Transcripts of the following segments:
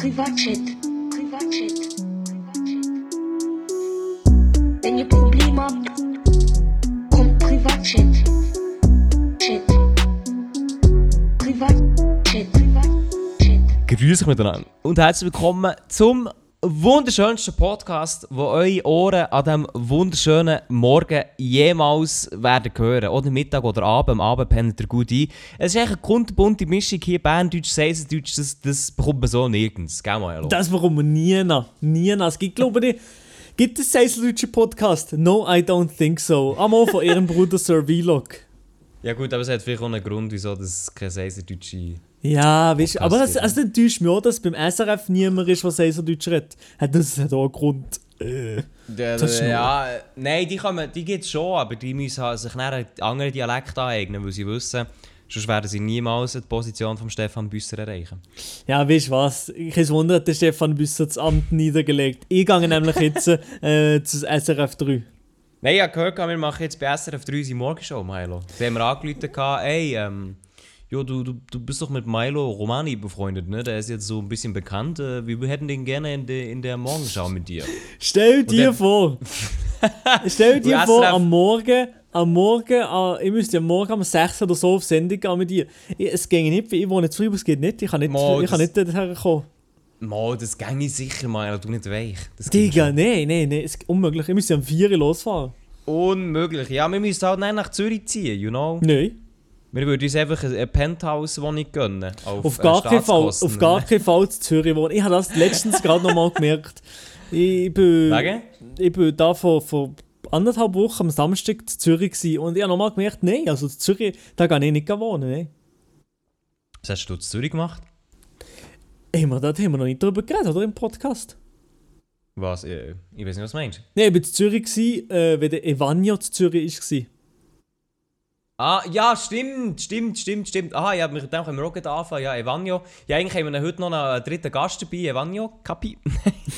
Privatchat. Privatchat. Wenn ihr Probleme habt, kommt Privatchat. Chat. Privatchat. Privatchat. Grüß euch miteinander und herzlich willkommen zum wunderschönsten Podcast, wo eure Ohren an diesem wunderschönen Morgen jemals werden hören. Oder Mittag oder Abend. Am Abend pennt ihr gut ein. Es ist eigentlich eine kunterbunte Mischung hier. Berndeutsch, Seisendeutsch, das, das bekommt man so nirgends. Gell, Maelo? Das bekommen wir nie nach. Nie nach. Es gibt, glaube ich, gibt es einen deutschen Podcast? No, I don't think so. Einmal von ihrem Bruder Sir Vlog. Ja gut, aber es hat vielleicht auch einen Grund, wieso das keine Seisendeutsche... Ja, weißt du, aber es, es enttäuscht mich auch, dass beim SRF niemand ist, der Seiserdeutsch redet. Hat das hat auch einen Grund. Äh. Ja, ist ja, nein, die, kann man- die gibt es schon, aber die müssen halt sich einen anderen Dialekt aneignen, weil sie wissen, sonst werden sie niemals die Position von Stefan Büsser erreichen. Ja, weißt du was? Kein Wunder, hat der Stefan Büsser das Amt niedergelegt. Ich gehe nämlich jetzt äh, zu SRF 3. Nein, ich habe gehört, wir machen jetzt bei SRF 3 unsere Morgenshow, Milo. Sie haben mir angerufen, gehabt, ey, ähm, jo, du, du, du bist doch mit Milo Romani befreundet, ne? Der ist jetzt so ein bisschen bekannt. Äh, wir hätten den gerne in, de, in der Morgenschau mit dir. Stell dir vor, stell dir vor, am Morgen, am Morgen, äh, ich müsste am Morgen um 6 oder so auf Sendung gehen mit dir. Ich, es ging nicht, ich wohne Freiburg, es geht nicht, ich kann nicht, Mo, ich kann das- nicht dorthin kommen. Mo, das ging ich sicher, Milo, du nicht weich. Digga, nein, nein, nein, es ist unmöglich, ich müsste am 4 Uhr losfahren. Unmöglich. Ja, wir müssen halt dann nach Zürich ziehen, you know? Nein, Wir würden uns einfach eine Penthouse-Wohnung gönnen. Auf, auf äh, gar, keinen Fall, Staatskosten, auf gar keinen Fall zu Zürich wohnen. Ich habe das letztens gerade noch mal gemerkt. Ich bin, Wegen? ich bin da vor, vor anderthalb Wochen am Samstag zu Zürich gewesen und ich habe noch mal gemerkt, nein, also in Zürich, da kann ich nicht wohnen, nein. Was hast du in Zürich gemacht? Ey, wir, da haben wir noch nicht drüber geredet, oder? Im Podcast. Was? Äh, ich weiß nicht, was du meinst. Nein, ich war in Zürich, gewesen, äh, wenn der Evanio zu Zürich war. Ah, ja, stimmt, stimmt, stimmt, stimmt. Aha, ja, mit dem können wir auch anfangen. Ja, Evanio. Ja, eigentlich haben wir heute noch einen dritten Gast dabei. Evanio, Kapi.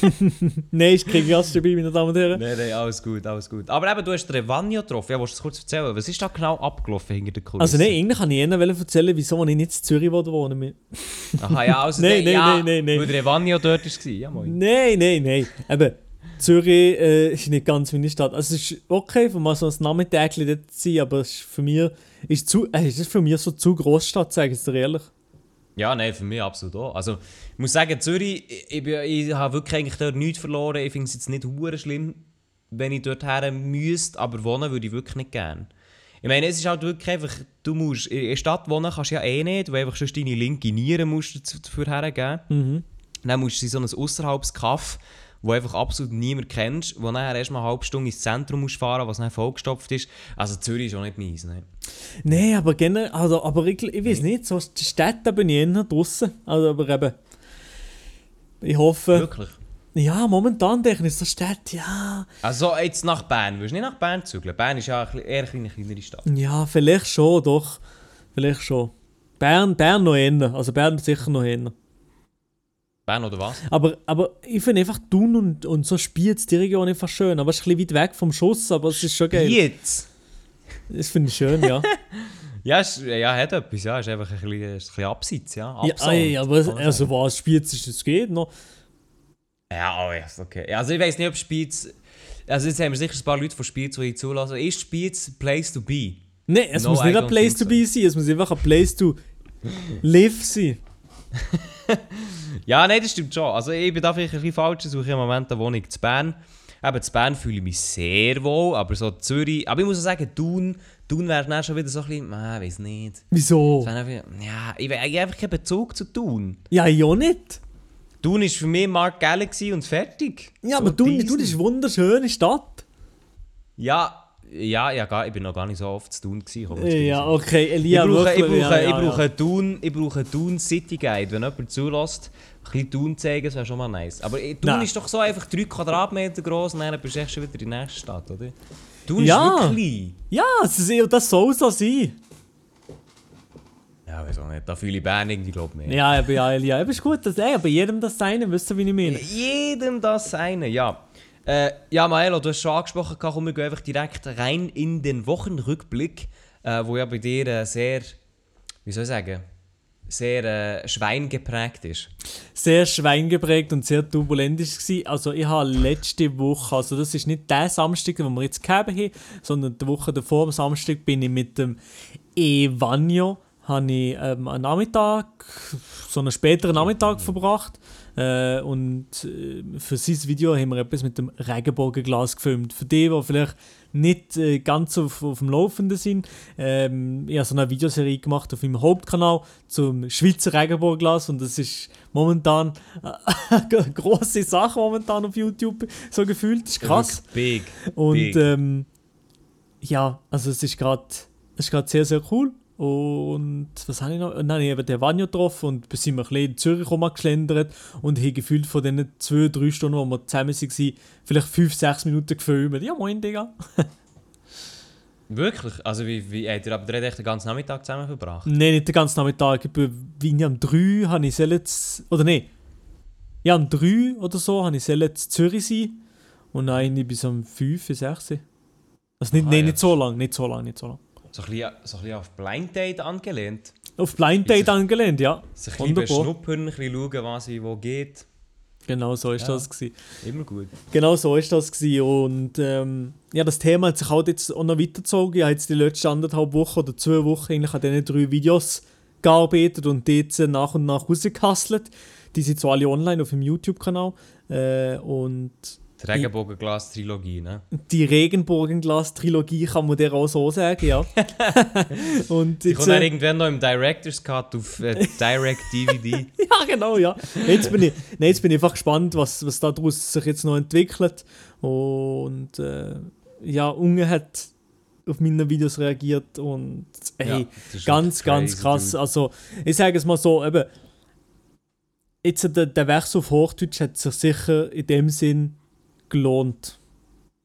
Nein, ich kriege Gast dabei, meine Damen und Herren. nein, nein, alles gut, alles gut. Aber eben, du hast den Evanio getroffen. Ja, willst du das kurz erzählen? Was ist da genau abgelaufen hinter der Kulisse? Also nein, eigentlich kann ich Ihnen erzählen, wieso ich nicht in Zürich wohnen will. Aha, ja, also Nein, nein, nein, nein, nein. Weil der Evanio dort war. Ja, moin. Nein, nein, nein. Eben, Zürich äh, ist nicht ganz meine Stadt. Also es ist okay, für mal so ein Nachmittag dort zu sein, aber es ist für mich, ist zu, äh, es ist für mich so zu Großstadt, sage ich dir ehrlich. Ja, nein, für mich absolut auch. Also, ich muss sagen, Zürich, ich, ich, ich habe wirklich eigentlich dort nichts verloren. Ich finde es jetzt nicht hure schlimm, wenn ich dort her müsste, aber wohnen würde ich wirklich nicht gerne. Ich meine, es ist halt wirklich einfach, du musst, in der Stadt wohnen kannst du ja eh nicht, weil einfach schon deine linke Niere musst du dafür hergeben. Mhm. Dann musst du in so ein Ausserhalbskaff, wo einfach absolut niemand kennst, wo dann erst mal eine halbe Stunde ins Zentrum musst fahren, was dann vollgestopft ist. Also Zürich ist auch nicht meins, ne? Nein, aber generell, also, aber ich, ich weiß nicht, so die Städte bin ich eher draussen. Also, aber eben, ich hoffe, Wirklich. ja, momentan denke ich so Städte, ja, Also jetzt nach Bern, willst du nicht nach Bern zügeln? Bern ist ja eher eine kleine, kleinere Stadt. ja, vielleicht schon, doch, vielleicht schon. Bern, Bern noch eher, also Bern sicher noch eher. Bern oder was? Aber, aber ich finde einfach Thun und, und so Spiez, die Region einfach schön. Aber es ist ein bisschen weit weg vom Schuss, aber es ist schon geil. Jetzt? Das finde ich schön, ja. Ja, es, ja, hat etwas, ja. Ist einfach ein bisschen, ist ein bisschen abseits, ja. ja, Absand, ey, aber es- also was, Spiez ist, es geht noch. Ja, oh, ja, okay. Ja, Also ich weiß nicht, ob Spiez... Also jetzt haben wir sicher ein paar Leute von Spiez, die ich zulassen. Ist Spiez place to be? Nein, es No, muss nicht ein Place to be sein, es muss einfach ein Place to live sein. Ja, nein, das stimmt schon. Also ich bin da vielleicht ein bisschen falsch, ich suche im Moment eine Wohnung zu Bern. Eben, zu Bern fühle ich mich sehr wohl, aber so Zürich... Aber ich muss auch sagen, Thun, Thun wäre dann schon wieder so ein bisschen... Ah, weiß nicht. Wieso? Einfach- Ja, ich habe einfach keinen Bezug zu Thun. Ja, ich auch nicht. Thun war für mich Mark Galaxy und fertig. Ja, So aber Thun. Thun ist eine wunderschöne Stadt. Ja, ja, ja, gar, ich bin noch gar nicht so oft zu tun gewesen. Ja, ich okay. Elia, ich brauche, ich wirklich, brauche, ja, ich ja, brauche ja. Thun, ich brauche Thun City Guide. Wenn jemand zulässt, bisschen Thun zeigen, das wäre schon mal nice. Aber äh, Thun Nein. ist doch so einfach 3 Quadratmeter groß und dann bist du echt schon wieder in der nächsten Stadt, oder? Thun Ja. ist wirklich klein. Ja, das soll so sein. Ja, weiß auch nicht. Da fühle ich Bern irgendwie, glaube ich, mehr. Ja, aber ja, Elia, aber ist gut, dass ey, bei jedem das seine, wisst ihr, wie ich meine? Jedem das seine, ja. Äh, ja, Maelo, du hast schon angesprochen, komm, wir gehen einfach direkt rein in den Wochenrückblick, äh, wo ja bei dir äh, sehr, wie soll ich sagen, sehr äh, schweingeprägt ist. sehr schweingeprägt und sehr turbulent war. Also ich habe letzte Woche, also das ist nicht der Samstag, den wir jetzt gehabt haben, sondern die Woche davor, am Samstag, bin ich mit dem Evanio, habe ich ähm, einen Nachmittag, so einen späteren Nachmittag verbracht. Äh, und äh, für sein Video haben wir etwas mit dem Regenbogenglas gefilmt. Für die, die vielleicht nicht äh, ganz auf, auf dem Laufenden sind, ähm, ich habe so eine Videoserie gemacht auf meinem Hauptkanal zum Schweizer Regenbogenglas und das ist momentan eine grosse Sache momentan auf YouTube, so gefühlt. Das ist krass. Wirklich Big. Und big. ähm, ja, also es ist gerade sehr, sehr cool. Und was habe ich noch? Nein, ich habe den Vanjo getroffen und wir sind wir ein bisschen in Zürich rumgeschlendert und haben gefühlt von den zwei, drei Stunden, wo wir zusammen waren, vielleicht fünf, sechs Minuten gefilmt. Ja, moin, Digga. Wirklich? Also wie, wie habt ihr aber den ganzen Nachmittag zusammen verbracht? Nein, nicht den ganzen Nachmittag. Ich bin, wie am 3 habe ich jetzt, oder nein, ja, am 3 oder so habe ich in Zürich sein und dann bis am 5, 6. Also nicht, Ah, nein, ja. nicht so lang, nicht so lang, nicht so lang. So ein bisschen, so ein bisschen auf Blind Date angelehnt. Auf Blind Date angelehnt, ja. Sich ein bisschen Wunderbar. beschnuppern, ein bisschen schauen, was ich wo geht. Genau so ist Ja. das gewesen. Immer gut. Genau so ist das gewesen. und ähm, ja, das Thema hat sich halt jetzt auch noch weitergezogen. Ich habe jetzt die letzten anderthalb Wochen oder zwei Wochen eigentlich an diesen drei Videos gearbeitet und die jetzt nach und nach rausgehustelt. Die sind zwar alle online auf dem YouTube-Kanal äh, und Die Regenbogenglas-Trilogie, ne? die Regenbogenglas-Trilogie kann man der auch so sagen, ja. und kommt dann äh, irgendwann noch im Director's Cut auf äh, Direct DVD. Ja, genau, ja. Jetzt bin ich, nein, jetzt bin ich einfach gespannt, was, was daraus sich jetzt noch entwickelt. Und äh, ja, Unge hat auf meine Videos reagiert und hey, Ja, ganz, ganz krass. dude. Also, ich sage es mal so, eben, jetzt der, der Wechsel auf Hochdeutsch hat sich sicher in dem Sinn gelohnt.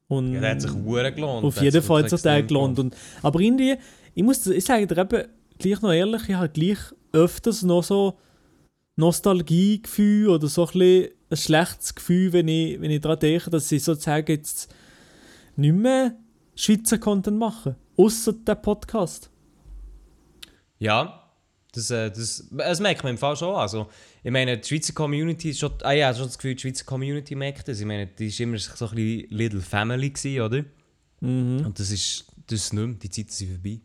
Und Ja, der hat sich hure gelohnt. auf jeden Fall hat sich der extrem gelohnt. Und, aber irgendwie, ich muss ich sage dir eben, gleich noch ehrlich, ich habe gleich öfters noch so Nostalgiegefühl oder so ein, ein schlechtes Gefühl, wenn ich, wenn ich daran denke, dass ich sozusagen jetzt nicht mehr Schweizer Content mache. Außer der Podcast. Ja, das, äh, das, das merkt man im Fall schon. Also, ich meine, die Schweizer Community ist schon. Ah ja, schon das Gefühl, die Schweizer Community merkt das. Ich meine, die war immer so ein bisschen Little Family, gewesen, oder? Mhm. Und das ist, das ist nicht mehr. Die Zeiten sind vorbei.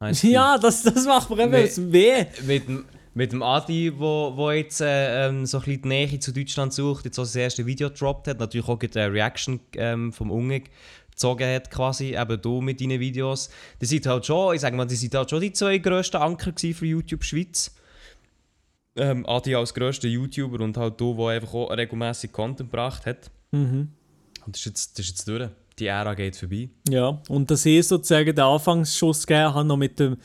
Das Ja, das, das macht mir eben weh. mit dem, mit dem Adi, wo, wo jetzt äh, ähm, so ein bisschen die Nähe zu Deutschland sucht, jetzt auch das erste Video gedroppt hat, natürlich auch eine Reaction ähm, vom Unge gezogen hat, quasi, eben du mit deinen Videos. Die sind halt schon, ich sag mal, die sind halt schon die zwei grössten Anker für YouTube Schweiz. Ähm, Adi als grösster YouTuber und halt du, der einfach auch regelmäßig Content gebracht hat. Mhm. Und das ist jetzt, das ist jetzt durch. Die Ära geht vorbei. Ja, und dass ich sozusagen den Anfangsschuss gegeben habe, noch mit dem,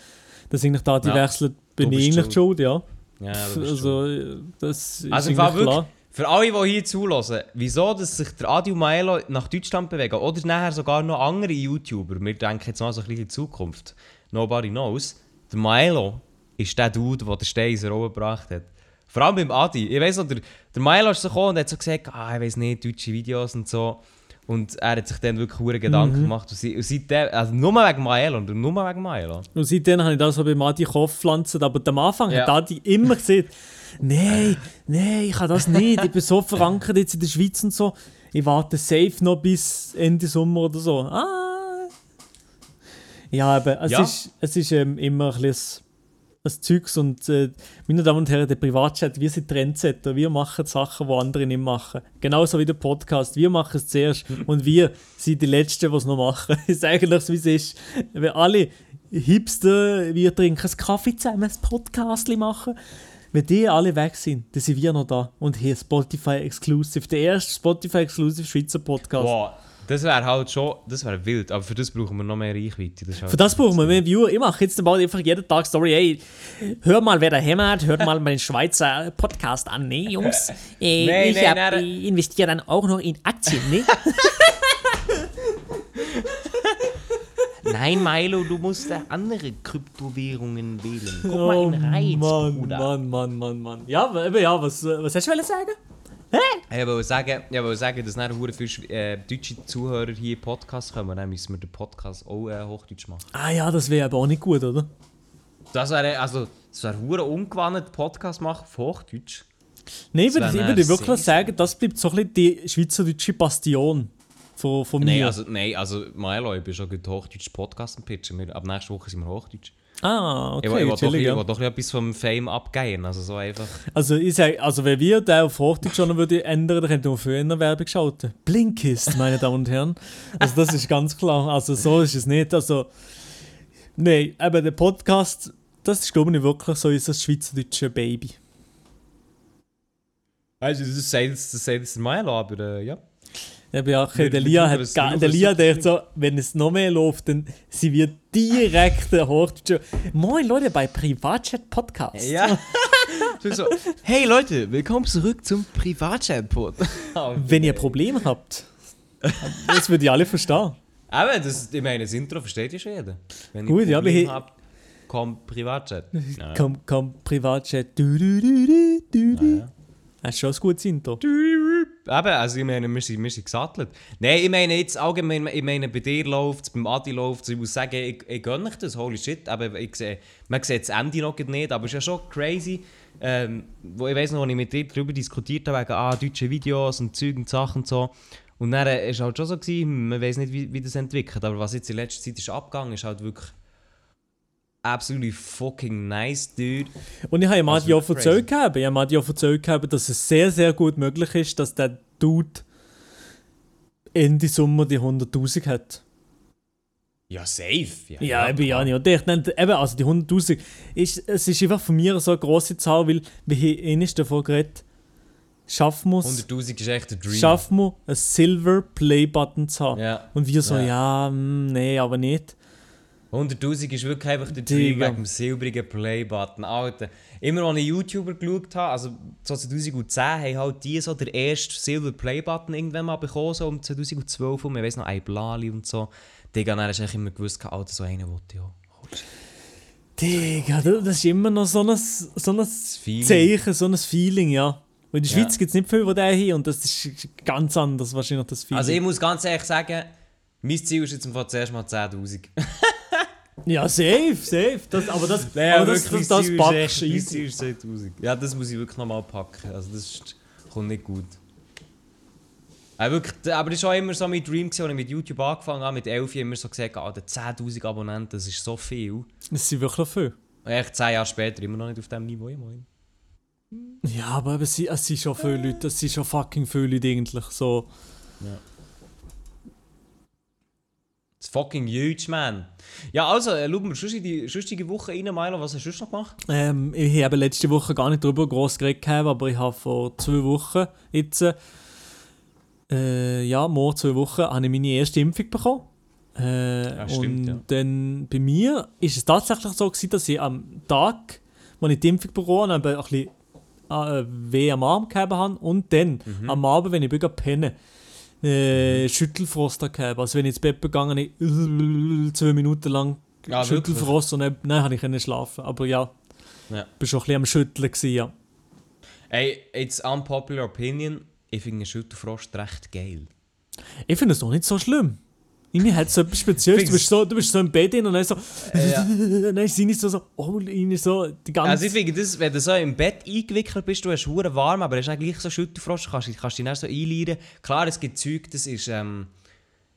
dass ich da die Ja, wechselt, bin ich eigentlich schuld, ja. Ja, also, das ist Also im Fall eigentlich wirklich, klar. Für alle, die hier zulassen, wieso dass sich der Adi und Maelo nach Deutschland bewegen oder nachher sogar noch andere YouTuber, wir denken jetzt mal so ein bisschen in die Zukunft, nobody knows, der Maelo ist der Dude, der den Rolle gebracht hat. Vor allem beim Adi. Ich weiss noch, der, der Maelo ist so gekommen und hat so gesagt, ah, ich weiß nicht, deutsche Videos und so. Und er hat sich dann wirklich hure Gedanken gemacht. Und, sie, und seitdem, also nur wegen Maelo und nur wegen Maelo. Und seitdem habe ich das so bei Adi Kopf pflanzt, aber am Anfang Ja. hat Adi immer gesagt, nein, nein, ich kann das nicht, ich bin so verankert jetzt in der Schweiz und so, ich warte safe noch bis Ende Sommer oder so. Ah. Ja, aber es Ja. ist, es ist ähm, immer ein bisschen ein Zeugs und äh, meine Damen und Herren, der Privatchat, wir sind Trendsetter, wir machen Sachen, die andere nicht machen. Genauso wie der Podcast, wir machen es zuerst und wir sind die Letzten, die es noch machen. Ich sage euch, wie es ist. Wenn alle Hipster, wir trinken einen Kaffee zusammen, ein Podcast machen, wenn die alle weg sind, dann sind wir noch da und hier Spotify Exclusive, der erste Spotify Exclusive Schweizer Podcast. Boah, das wäre halt schon, das wäre wild, aber für das brauchen wir noch mehr Reichweite. Das halt Für das brauchen wir mehr Viewer. Ich mache jetzt mal einfach jeden Tag Story. Hey, hör mal, wer da hämmert. Hört mal meinen Schweizer Podcast an, ne, Jungs? Äh, Nee, ich nee, hab, nein, nein. äh, investiere dann auch noch in Aktien, ne? Nein, Milo, du musst da andere Kryptowährungen wählen. Guck mal in Reiz, Oh, Mann, Bruder. Mann, Mann, Mann, Mann. Ja, aber ja, was, äh, was hast du wollen sagen? Ich wollte sagen, ich wollte sagen, dass nachher hure viele Schwe- äh, deutsche Zuhörer hier in Podcast kommen, dann müssen wir den Podcast auch äh, Hochdeutsch machen. Ah ja, das wäre aber auch nicht gut, oder? Das wäre, also, Das wäre hure ungewandt, Podcast machen auf Hochdeutsch. Nein, ich würde, ich wirklich sehr- sagen, das bleibt so ein bisschen die schweizerdeutsche Bastion von, von Nein, mir. also, nein, also Milo, ich bin schon gut Hochdeutsch Podcast pitchen. Wir, ab nächster Woche sind wir Hochdeutsch. ah, ich okay, ich will doch, ich will doch etwas vom Fame abgehen. Also so einfach. Also, ich sag, also wenn wir den auf Hochdeutsch schon würde ändern, dann könnten wir für eine Werbung schalten. Blinkist, meine Damen und Herren. Also das ist ganz klar. Also so ist es nicht. Also, nein, eben der Podcast, das ist glaube ich wirklich so unser schweizerdeutsche Baby. Also, das sagt jetzt, das sagt jetzt aber äh, ja. Eben, ja, okay, der Lia hat das ga- nur der Lia denkt so, wenn es noch mehr läuft, dann sind wir direkt der. Moin Leute bei Privatchat Podcast. Ja. so, hey Leute, willkommen zurück zum Privatchat-Pod. Wenn ihr Probleme habt, das würde ich alle verstehen. Aber das, ich meine, das Intro versteht ja schon jeder. Wenn Gut, ja, hier- Probleme hab, komm Privatchat. Ja. Komm, komm, Privatchat. Du, du, du, du, du, du. ja. Das ist schon ein gutes Intro. Eben, also ich meine, wir sind, wir sind gesattelt. Nein, ich meine jetzt allgemein, ich meine, bei dir läuft es, beim Adi läuft es. Ich muss sagen, ich, ich gönne euch das, holy shit. Aber ich sehe, man sieht das Ende noch nicht, aber es ist ja schon crazy. Ähm, wo ich weiß noch, als ich mit dir darüber diskutiert habe, wegen ah, deutsche Videos und Zeug und Sachen und so. Und dann war es halt schon so, gewesen, man weiß nicht, wie, wie das entwickelt. Aber was jetzt in letzter Zeit ist abgegangen, ist halt wirklich absolutely fucking nice, dude. Und ich habe ihm Also auch erzählt, gehabt. ich habe auch erzählt, gehabt, dass es sehr, sehr gut möglich ist, dass der Dude Ende Sommer die 100'000 hat. Ja, safe. Ja, eben ja nicht. Und ich nenne, eben, also die 100'000, ist, es ist einfach von mir so eine grosse Zahl, weil wir haben ähnlich davon geredet, schaffen wir es, 100'000 ist echt der Dream. schaffen wir, einen Silver Play-Button zu haben. Ja. Und wir so, Ja. ja, mm, nee, aber nicht. 100'000 ist wirklich einfach der Dream wegen dem silbrigen Play-Button. Alter, immer als ich YouTuber geschaut habe, also 2010 haben halt die so den ersten Silver Play-Button irgendwann mal bekommen, so um 2012 rum. Ich weiß noch, ein Blali und so. Digga, dann hast du immer gewusst, Alter, so einen wollte ich auch. Digga, das ist immer noch so ein, so ein. Zeichen, so ein Feeling, ja. Und in der Ja. Schweiz gibt es nicht viel von der hier und das ist ganz anders wahrscheinlich das Feeling. Also ich muss ganz ehrlich sagen, mein Ziel ist jetzt zuerst mal 10'000. Ja, safe, safe. Das, aber das, Nein, aber das, wirklich, das, das packst du ist 10'000. Ja, das muss ich wirklich nochmal packen. Also das ist, kommt nicht gut. Ja, wirklich, aber das war auch immer so mein Dream, als ich mit YouTube angefangen habe. Mit 11 immer so gesagt, ah, 10'000 Abonnenten, das ist so viel. Das sind wirklich viel. Und echt 10 Jahre später immer noch nicht auf dem Niveau. Ich meine. Ja, aber es sind- es sind schon viele Leute, es sind schon fucking viele Leute eigentlich. So. Das fucking huge, man. Ja, also, äh, schauen wir sonst in die sonstige Woche rein, Milo. Was hast du sonst noch gemacht? Ähm, ich habe letzte Woche gar nicht darüber groß geredet, gehabt, aber ich habe vor zwei Wochen jetzt, äh, ja, morgen zwei Wochen, habe ich meine erste Impfung bekommen. Äh, Ja, stimmt, und ja. dann bei mir ist es tatsächlich so gewesen, dass ich am Tag, wo ich die Impfung bekommen habe, ein bisschen äh, weh am Arm gehabt habe und dann Mhm. am Abend, wenn ich bin, pennen äh, Schüttelfrost gehabt. Also wenn ich ins Bett gegangen bin, zwei Minuten lang Ja, Schüttelfrost und dann, dann habe ich können schlafen. Aber ja, Ja. bin schon ein bisschen am Schütteln gewesen, ja. Ey, jetzt unpopular opinion. Ich finde Schüttelfrost recht geil. Ich finde es doch nicht so schlimm. Irgendwie es so etwas Spezielles. Du bist, so, du bist so im Bett und dann so. ja. dann sind nicht so, so, oh, irgendwie so die ganze Also ich finde, das, wenn du so im Bett eingewickelt bist, du hast hure warm, aber es ist eigentlich so Schüttelfrost, kannst, kannst dich dann so einleiren. Klar, es gibt Zeug, das ist, ähm,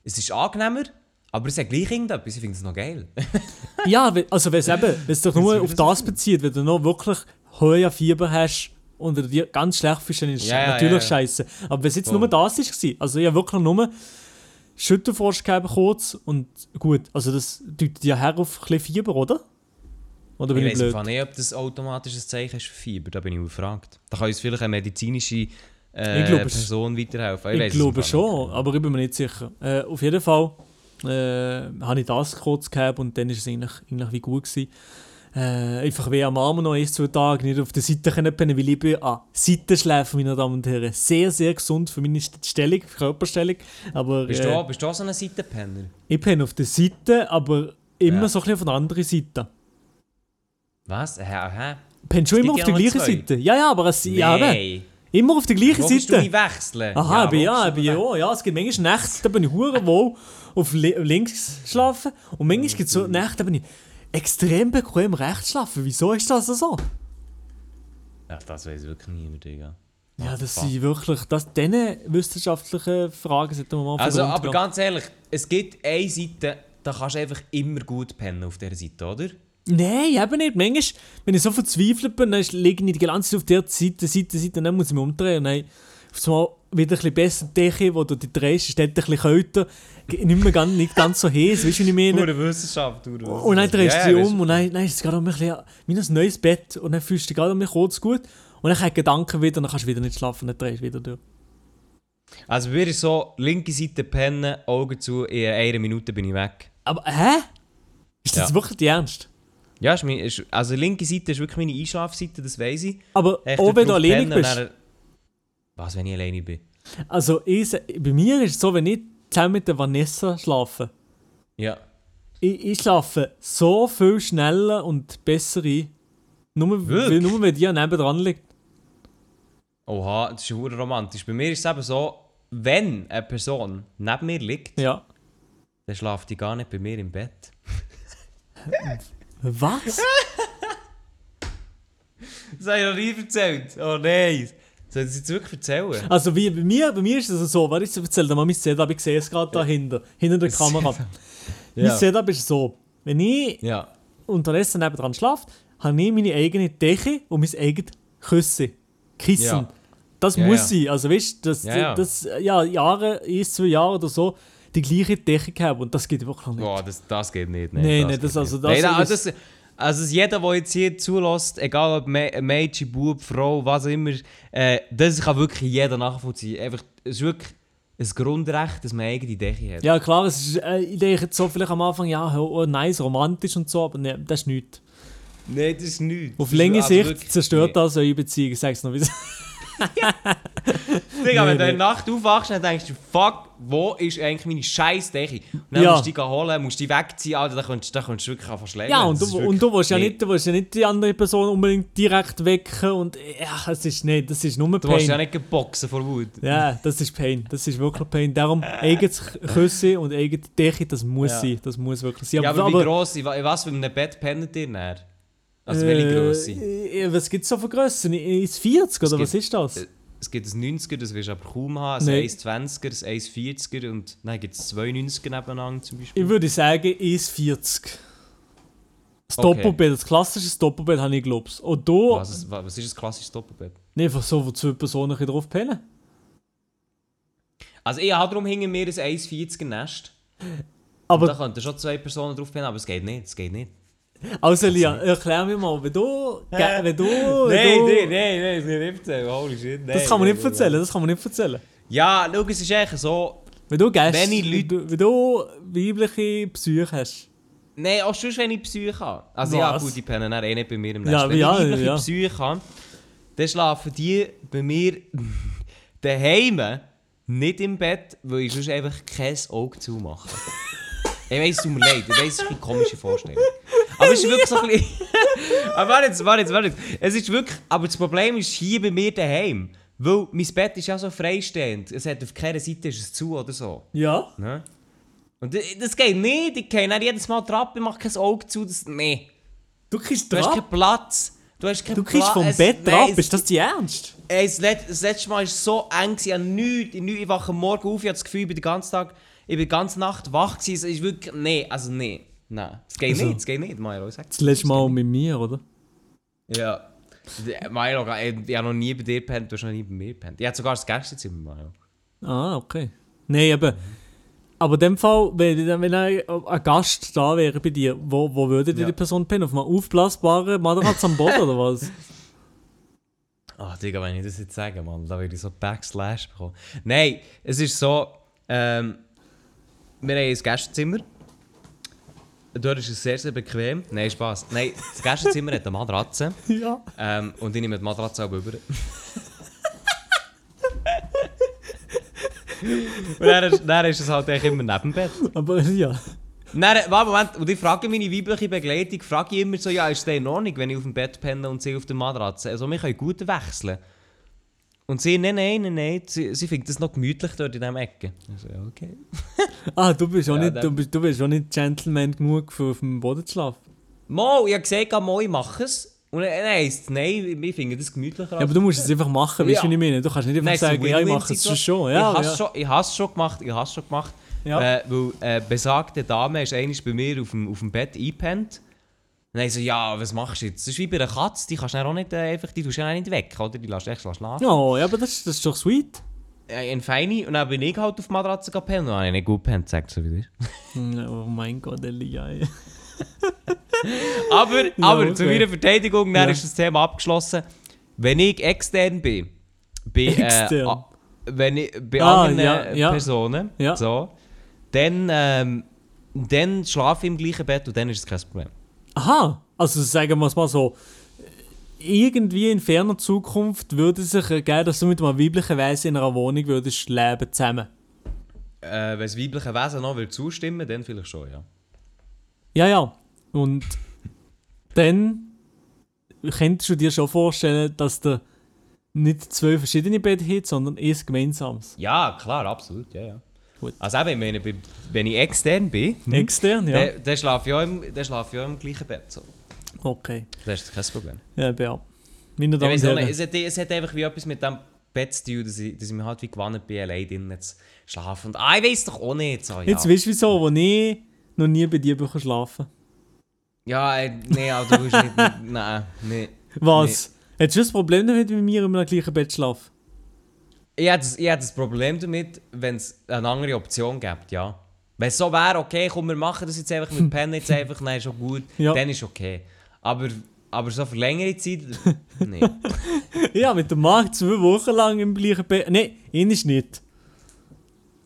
es ist angenehmer, aber es hat gleich irgendetwas, ich finde es noch geil. Ja, also wenn es eben, wenn es doch nur auf ist das bezieht, wenn du noch wirklich hohe Fieber hast und du dir ganz schlecht fühlst, dann ist es Ja, natürlich ja, ja. scheiße. Aber wenn es jetzt Voll. nur das war, also ich habe wirklich nur Schüttelfrost gegeben kurz und gut, also das deutet ja her auf ein bisschen Fieber, oder? Oder bin ich ich, weiß nicht, ob das automatisch ein Zeichen ist für Fieber, da bin ich überfragt. Da kann uns vielleicht eine medizinische äh, Ich glaube Person weiterhelfen. Ich es glaube schon, nicht. aber ich bin mir nicht sicher. Äh, auf jeden Fall äh, habe ich das kurz gehabt und dann war es eigentlich, eigentlich wie gut. Gewesen. Äh, einfach wie am Arm noch ein, zwei Tage nicht auf der Seite können pennen, weil ich bin an Seitenschläfen, meine Damen und Herren. Sehr, sehr gesund für meine St- Stellung, Körperstellung. Aber Bist, äh, du, auch- bist du auch so ein Seitenpenner? ich penne auf der Seite, aber immer Ja. so ein bisschen auf der anderen Seite. Was? Hä? hä? Penn schon Es immer auf ja der gleichen zwei. Seite. Ja, ja, aber es, ja, eben. Nein. immer auf der gleichen du Seite. nicht wechseln? Aha, ja, ja, ich bist bin du ja, ja, es gibt manchmal Nächte, da bin ich hure wohl auf li links schlafen und manchmal gibt es so Nächte, da bin ich extrem bequem rechts schlafen. Wieso ist das so? Ja, das weiß wirklich niemand, Digga. Ja, das fuck. sind wirklich, das, diese wissenschaftlichen Fragen sollten wir mal Also, aber gehen. ganz ehrlich, es gibt eine Seite, da kannst du einfach immer gut pennen auf dieser Seite, oder? Nein, eben nicht. Manchmal, wenn ich so verzweifelt bin, dann liege ich die ganze Zeit auf der Seite, Seite, Seite, und dann muss ich mich umdrehen und dann auf einmal wieder ein bisschen besser Decke, wo du die drehst, ist dort ein bisschen kälter, nicht mehr ganz, nicht ganz so heiß, weißt du, was ich meine? Pure Wissenschaft, Wissenschaft. Und dann drehst du dich um und dann, dann ist es gerade um ein bisschen wie ein neues Bett und dann fühlst du dich gerade um mich kurz gut und dann kommen Gedanken wieder und dann kannst du wieder nicht schlafen und dann drehst du wieder durch. Also mir ist so, linke Seite pennen, Augen zu, in einer Minute bin ich weg. Aber, hä? Ist das Ja. wirklich Ernst? Ja, ist mein, ist, also linke Seite ist wirklich meine Einschlafseite, das weiß ich. Aber auch wenn du und bist. Was, wenn ich alleine bin? Also ich, bei mir ist es so, wenn ich zusammen mit der Vanessa schlafe, Ja. ich, ich schlafe so viel schneller und besser ein. Nur, weil, nur wenn die nebendran liegt. Oha, das ist ja romantisch. Bei mir ist es eben so, wenn eine Person neben mir liegt, Ja. dann schlaft die gar nicht bei mir im Bett. Was? Das habe ich noch nie erzählt. Oh nein. Soll ich das jetzt wirklich erzählen? Also wie bei mir, bei mir ist es so, warte, ich erzähle dir mal mein Setup, ich sehe es gerade dahinter, hinter der Kamera. Mein Ja. Setup ist so, wenn ich Ja. unterdessen nebendran schlafe, habe ich meine eigene Decke und mein eigenes Küsse, Kissen. Ja. Das Ja, muss sein. Also weißt du, ja. das ja, Jahre, ein, zwei Jahre oder so, die gleiche Decke gehabt und das geht wirklich nicht. Boah, das, das geht nicht. Nee, nee, geht das- also das Nein, nein, ist- das, also jeder, der jetzt hier zulässt, egal ob Mädchen, Bub, Frau, was auch immer, äh, das kann wirklich jeder nachvollziehen. Einfach, es ist wirklich ein Grundrecht, dass man eine eigene Decke hat. Ja klar, es ist, äh, ich denke jetzt so vielleicht am Anfang, ja, oh, nice, romantisch und so, aber nee, das ist nichts. Nein, das ist nichts. Auf lange also Sicht zerstört das eure Beziehung, ich sag's noch wieder. Digga, wenn du in der Nacht aufwachst, dann denkst du, fuck, wo ist eigentlich meine scheiß Decke? Und dann Ja. musst du die holen, musst die wegziehen, Alter, dann könntest du wirklich zu schlägen. Ja, und du, und du willst ja, nicht, du willst ja nicht die andere Person unbedingt direkt wecken und ja, es ist nicht, das ist nur Du willst ja Pain. nicht boxen vor Wut. Ja, das ist Pain, das ist wirklich Pain. Darum, eigenes Küsse und eigene Decke, das muss Ja. sein, das muss wirklich sein. Ja, aber, wie gross, was für einem Bett pennt ihr näher? Also welche Größe? Äh, was gibt es so für Grössen? Ist 40 oder Es was gibt- ist das? äh, Es gibt ein 90er, das wirst du aber kaum haben, ein Nein. 1,20er, ein 1,40er und dann gibt es zwei 90er nebeneinander zum Beispiel. Ich würde sagen, ist 40. Das Okay. Doppelbett, das klassische Doppelbett habe ich glaube ich. Und da, Was ist, was ist ein klassisches Doppelbett? nee, einfach so, wo zwei Personen drauf pennen. Also ich habe darum hinter mir ein 1,40er Nest. Aber da könnten schon zwei Personen drauf pennen, aber es geht nicht, es geht nicht. Also Lia, erklär mir mal, wenn du, wenn du, Nein, du nein, nein, nein, das kann ich nicht erzählen, holy shit, nein. das kann man nicht nein, erzählen, das kann man nicht erzählen. Ja, schau, es ist echt so... Wenn du Gäste, Wenn Leute- du, wenn du weibliche Psyche hast. Nein, auch sonst, wenn ich Psyche habe. Also ja, Was? gut, die pennen eh nicht bei mir im Nest. Ja, wenn ja, ich weibliche ja. Psyche habe, dann schlafen die bei mir daheim nicht im Bett, weil ich sonst einfach kein Auge zumache. ich weiss, es tut mir leid, ich weiss, es ist eine komische Vorstellung. Aber es ist wirklich so ein bisschen... aber warte jetzt, warte jetzt, warte jetzt. Es ist wirklich... Aber das Problem ist hier bei mir daheim. Weil mein Bett ist ja so freistehend. Es hat auf keiner Seite ist es zu oder so. Ja. Ne? Und das, geht nicht. Ich gehe dann jedes Mal die Treppe, ich mache kein Auge zu. Das, nee. Du kriegst Du hast keinen Platz. Du, hast keinen Du kriegst Pla- vom es- Bett es- Ist das die Ernst? Ey, das, let, das letzte Mal war es so eng, ich nichts, ich, nichts, ich wache morgen auf, ich habe das Gefühl, ich bin den ganzen Tag, ich bin die ganze Nacht wach gewesen, es ist wirklich, nee, also nee, nein, es geht Also- nicht, es geht nicht, Milo, sag Das letzte Mal mit mir, oder? Ja. Milo, ey, ich habe noch nie bei dir gepennt, du hast noch nie bei mir gepennt. Ich hatte sogar das Gästezimmer, Milo. Ah, okay. Nein, eben. Aber in dem Fall, wenn, wenn ein, ein Gast da wäre bei dir, wo, wo würde Ja. die Person pennen? Auf einem aufblasbaren Matratz am Boden oder was? Ah, Digga, wenn ich das jetzt sage, Mann, da würde ich so Backslash bekommen. Nein, es ist so, ähm, wir haben ein Gästezimmer. Dort ist es sehr, sehr bequem. Nein, Spaß. Nein, das Gästezimmer hat eine Matratze. ja. Ähm, und ich nehme die Matratze auch über. und dann ist, dann ist es halt eigentlich immer neben dem Bett. Aber ja. Dann, warte, Moment, und ich frage meine weibliche Begleitung, frage ich immer so, ja, ist das in Ordnung, wenn ich auf dem Bett penne und sie auf der Matratze? Also wir können gut wechseln. Und sie, nein, nein, nein, nein, sie, sie findet das noch gemütlich dort in dieser Ecke. Ich so, ja, okay. Ah, du bist auch Ja, nicht, du bist, du bist auch nicht Gentleman genug, für auf dem Boden zu schlafen. Mo, ich habe gesagt, Mo, ich mache es. Und dann heisst es, nein, ich finde das gemütlicher. Ja, aber du musst es einfach machen, weißt du, Ja. wie ich meine? Du kannst nicht einfach Nein, es sagen, ja, ich mache es schon. Ja, ich habe es schon, schon gemacht, ich habe es schon gemacht. Ja. Äh, weil äh, besagte Dame ist einmal bei mir auf dem, auf dem Bett eingepennt. Und dann so, ja, was machst du jetzt? Das ist wie bei einer Katze, die kannst du auch nicht äh, einfach, die tust du auch nicht weg, oder? Die lässt du echt schlafen. Ja, ja, aber das, das ist doch sweet. Äh, ein Feini, und dann bin ich halt auf die Matratze gepennt und dann habe ich nicht gut gepennt, sagt so wie das. Oh mein Gott, Elia. Aber, aber okay. zu meiner Verteidigung, dann Ja. ist das Thema abgeschlossen. Wenn ich extern bin, bei, äh, Extern? a- wenn ich, bei Ah, anderen ja, ja. Personen, so, dann, ähm, dann schlafe ich im gleichen Bett und dann ist es kein Problem. Aha, also sagen wir es mal so. Irgendwie in ferner Zukunft würde es sich ergeben, dass du mit einem weiblichen Wesen in einer Wohnung würdest leben zusammen. Äh, wenn das weibliche Wesen noch will zustimmen dann vielleicht schon, ja. Ja, ja. Und dann könntest du dir schon vorstellen, dass du nicht zwei verschiedene Betten hat, sondern ein gemeinsames. Ja, klar, absolut, ja, ja. Gut. Also eben, ich meine, bei- wenn ich extern bin, Extern, ja. dann, dann schlafe ich, auch im- dann schlafe ich auch im gleichen Bett. So. Okay. Das ist kein Problem. Ja, ja. Meine Ich Damen auch nicht, es, hat, es hat einfach wie etwas mit dem Bett zu tun, dass ich, dass ich mir halt wie gewonnen bin, allein drinnen zu schlafen. Und ah, ich weiß doch auch nicht. So, ja. Jetzt weißt du wieso, wo ich noch nie bei dir schlafen Ja, äh, nee, aber du willst nicht. Nein, nee. Was? Hättest du ein Problem damit, mit mir in einem gleichen Bett schlafen? Ich hätte das, ich hätte das Problem damit, wenn es eine andere Option gibt, ja. Wenn es so wäre, okay, komm, wir machen das jetzt einfach mit Pen jetzt einfach, nein, ist schon gut, Ja. dann ist okay. Aber, aber so für längere Zeit, nee. Ja, mit dem Marc zwei Wochen lang im gleichen Bett. Nein, ihn ist nicht.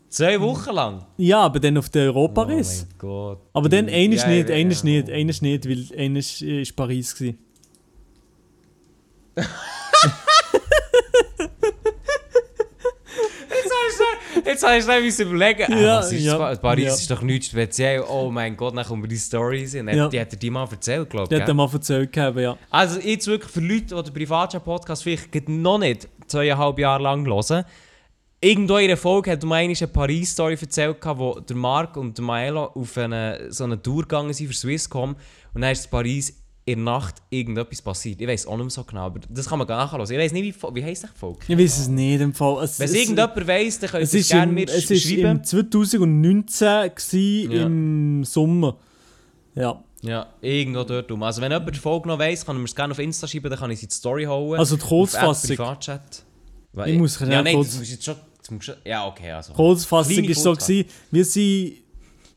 Zwei Wochen lang? Ja, aber dann auf der Europareise. Oh mein Gott. aber dann, einer ist nicht, einer ist nicht, einer ist nicht, weil einer ist, äh, ist Paris gewesen. Jetzt ich schnell müssen überlegen, äh, Ja, was ist ja, das? Paris ja. ist doch nichts speziell. Oh mein Gott, dann kommen wir die Stories. Ja. Die hat er dir mal erzählt, glaube Der ich. hat er mal erzählt gehabt, ja. Also jetzt wirklich für Leute, die den Privatchat-Podcast vielleicht noch nicht zweieinhalb Jahre lang hören. Irgendwo in einer Folge hat einmal eine Paris-Story erzählt, wo der Marc und der Maelo auf eine, so eine Tour gegangen sind für Swisscom. Und dann ist Paris in der Nacht irgendetwas passiert. Ich weiß auch nicht mehr so genau, aber das kann man gar nachhören. Ich weiß nicht, wie, wie heisst die Folge? Ich weiß es nicht im Fall. Es, Wenn es es- irgendjemand weiss, dann könnt es ihr es gerne im, mir es schreiben. im 2019 gewesen, Ja. im Sommer. Ja. Ja, irgendwo dort rum. Also wenn jemand die Folge noch weiss, kann er mir es gerne auf Insta schreiben, dann kann ich sie in die Story hauen. Also die Kurzfassung. Privatchat. Ich muss ja, nein, kurz- das muss jetzt schon, das. Ja, okay, also... Kurzfassung war so, gewesen, wir sind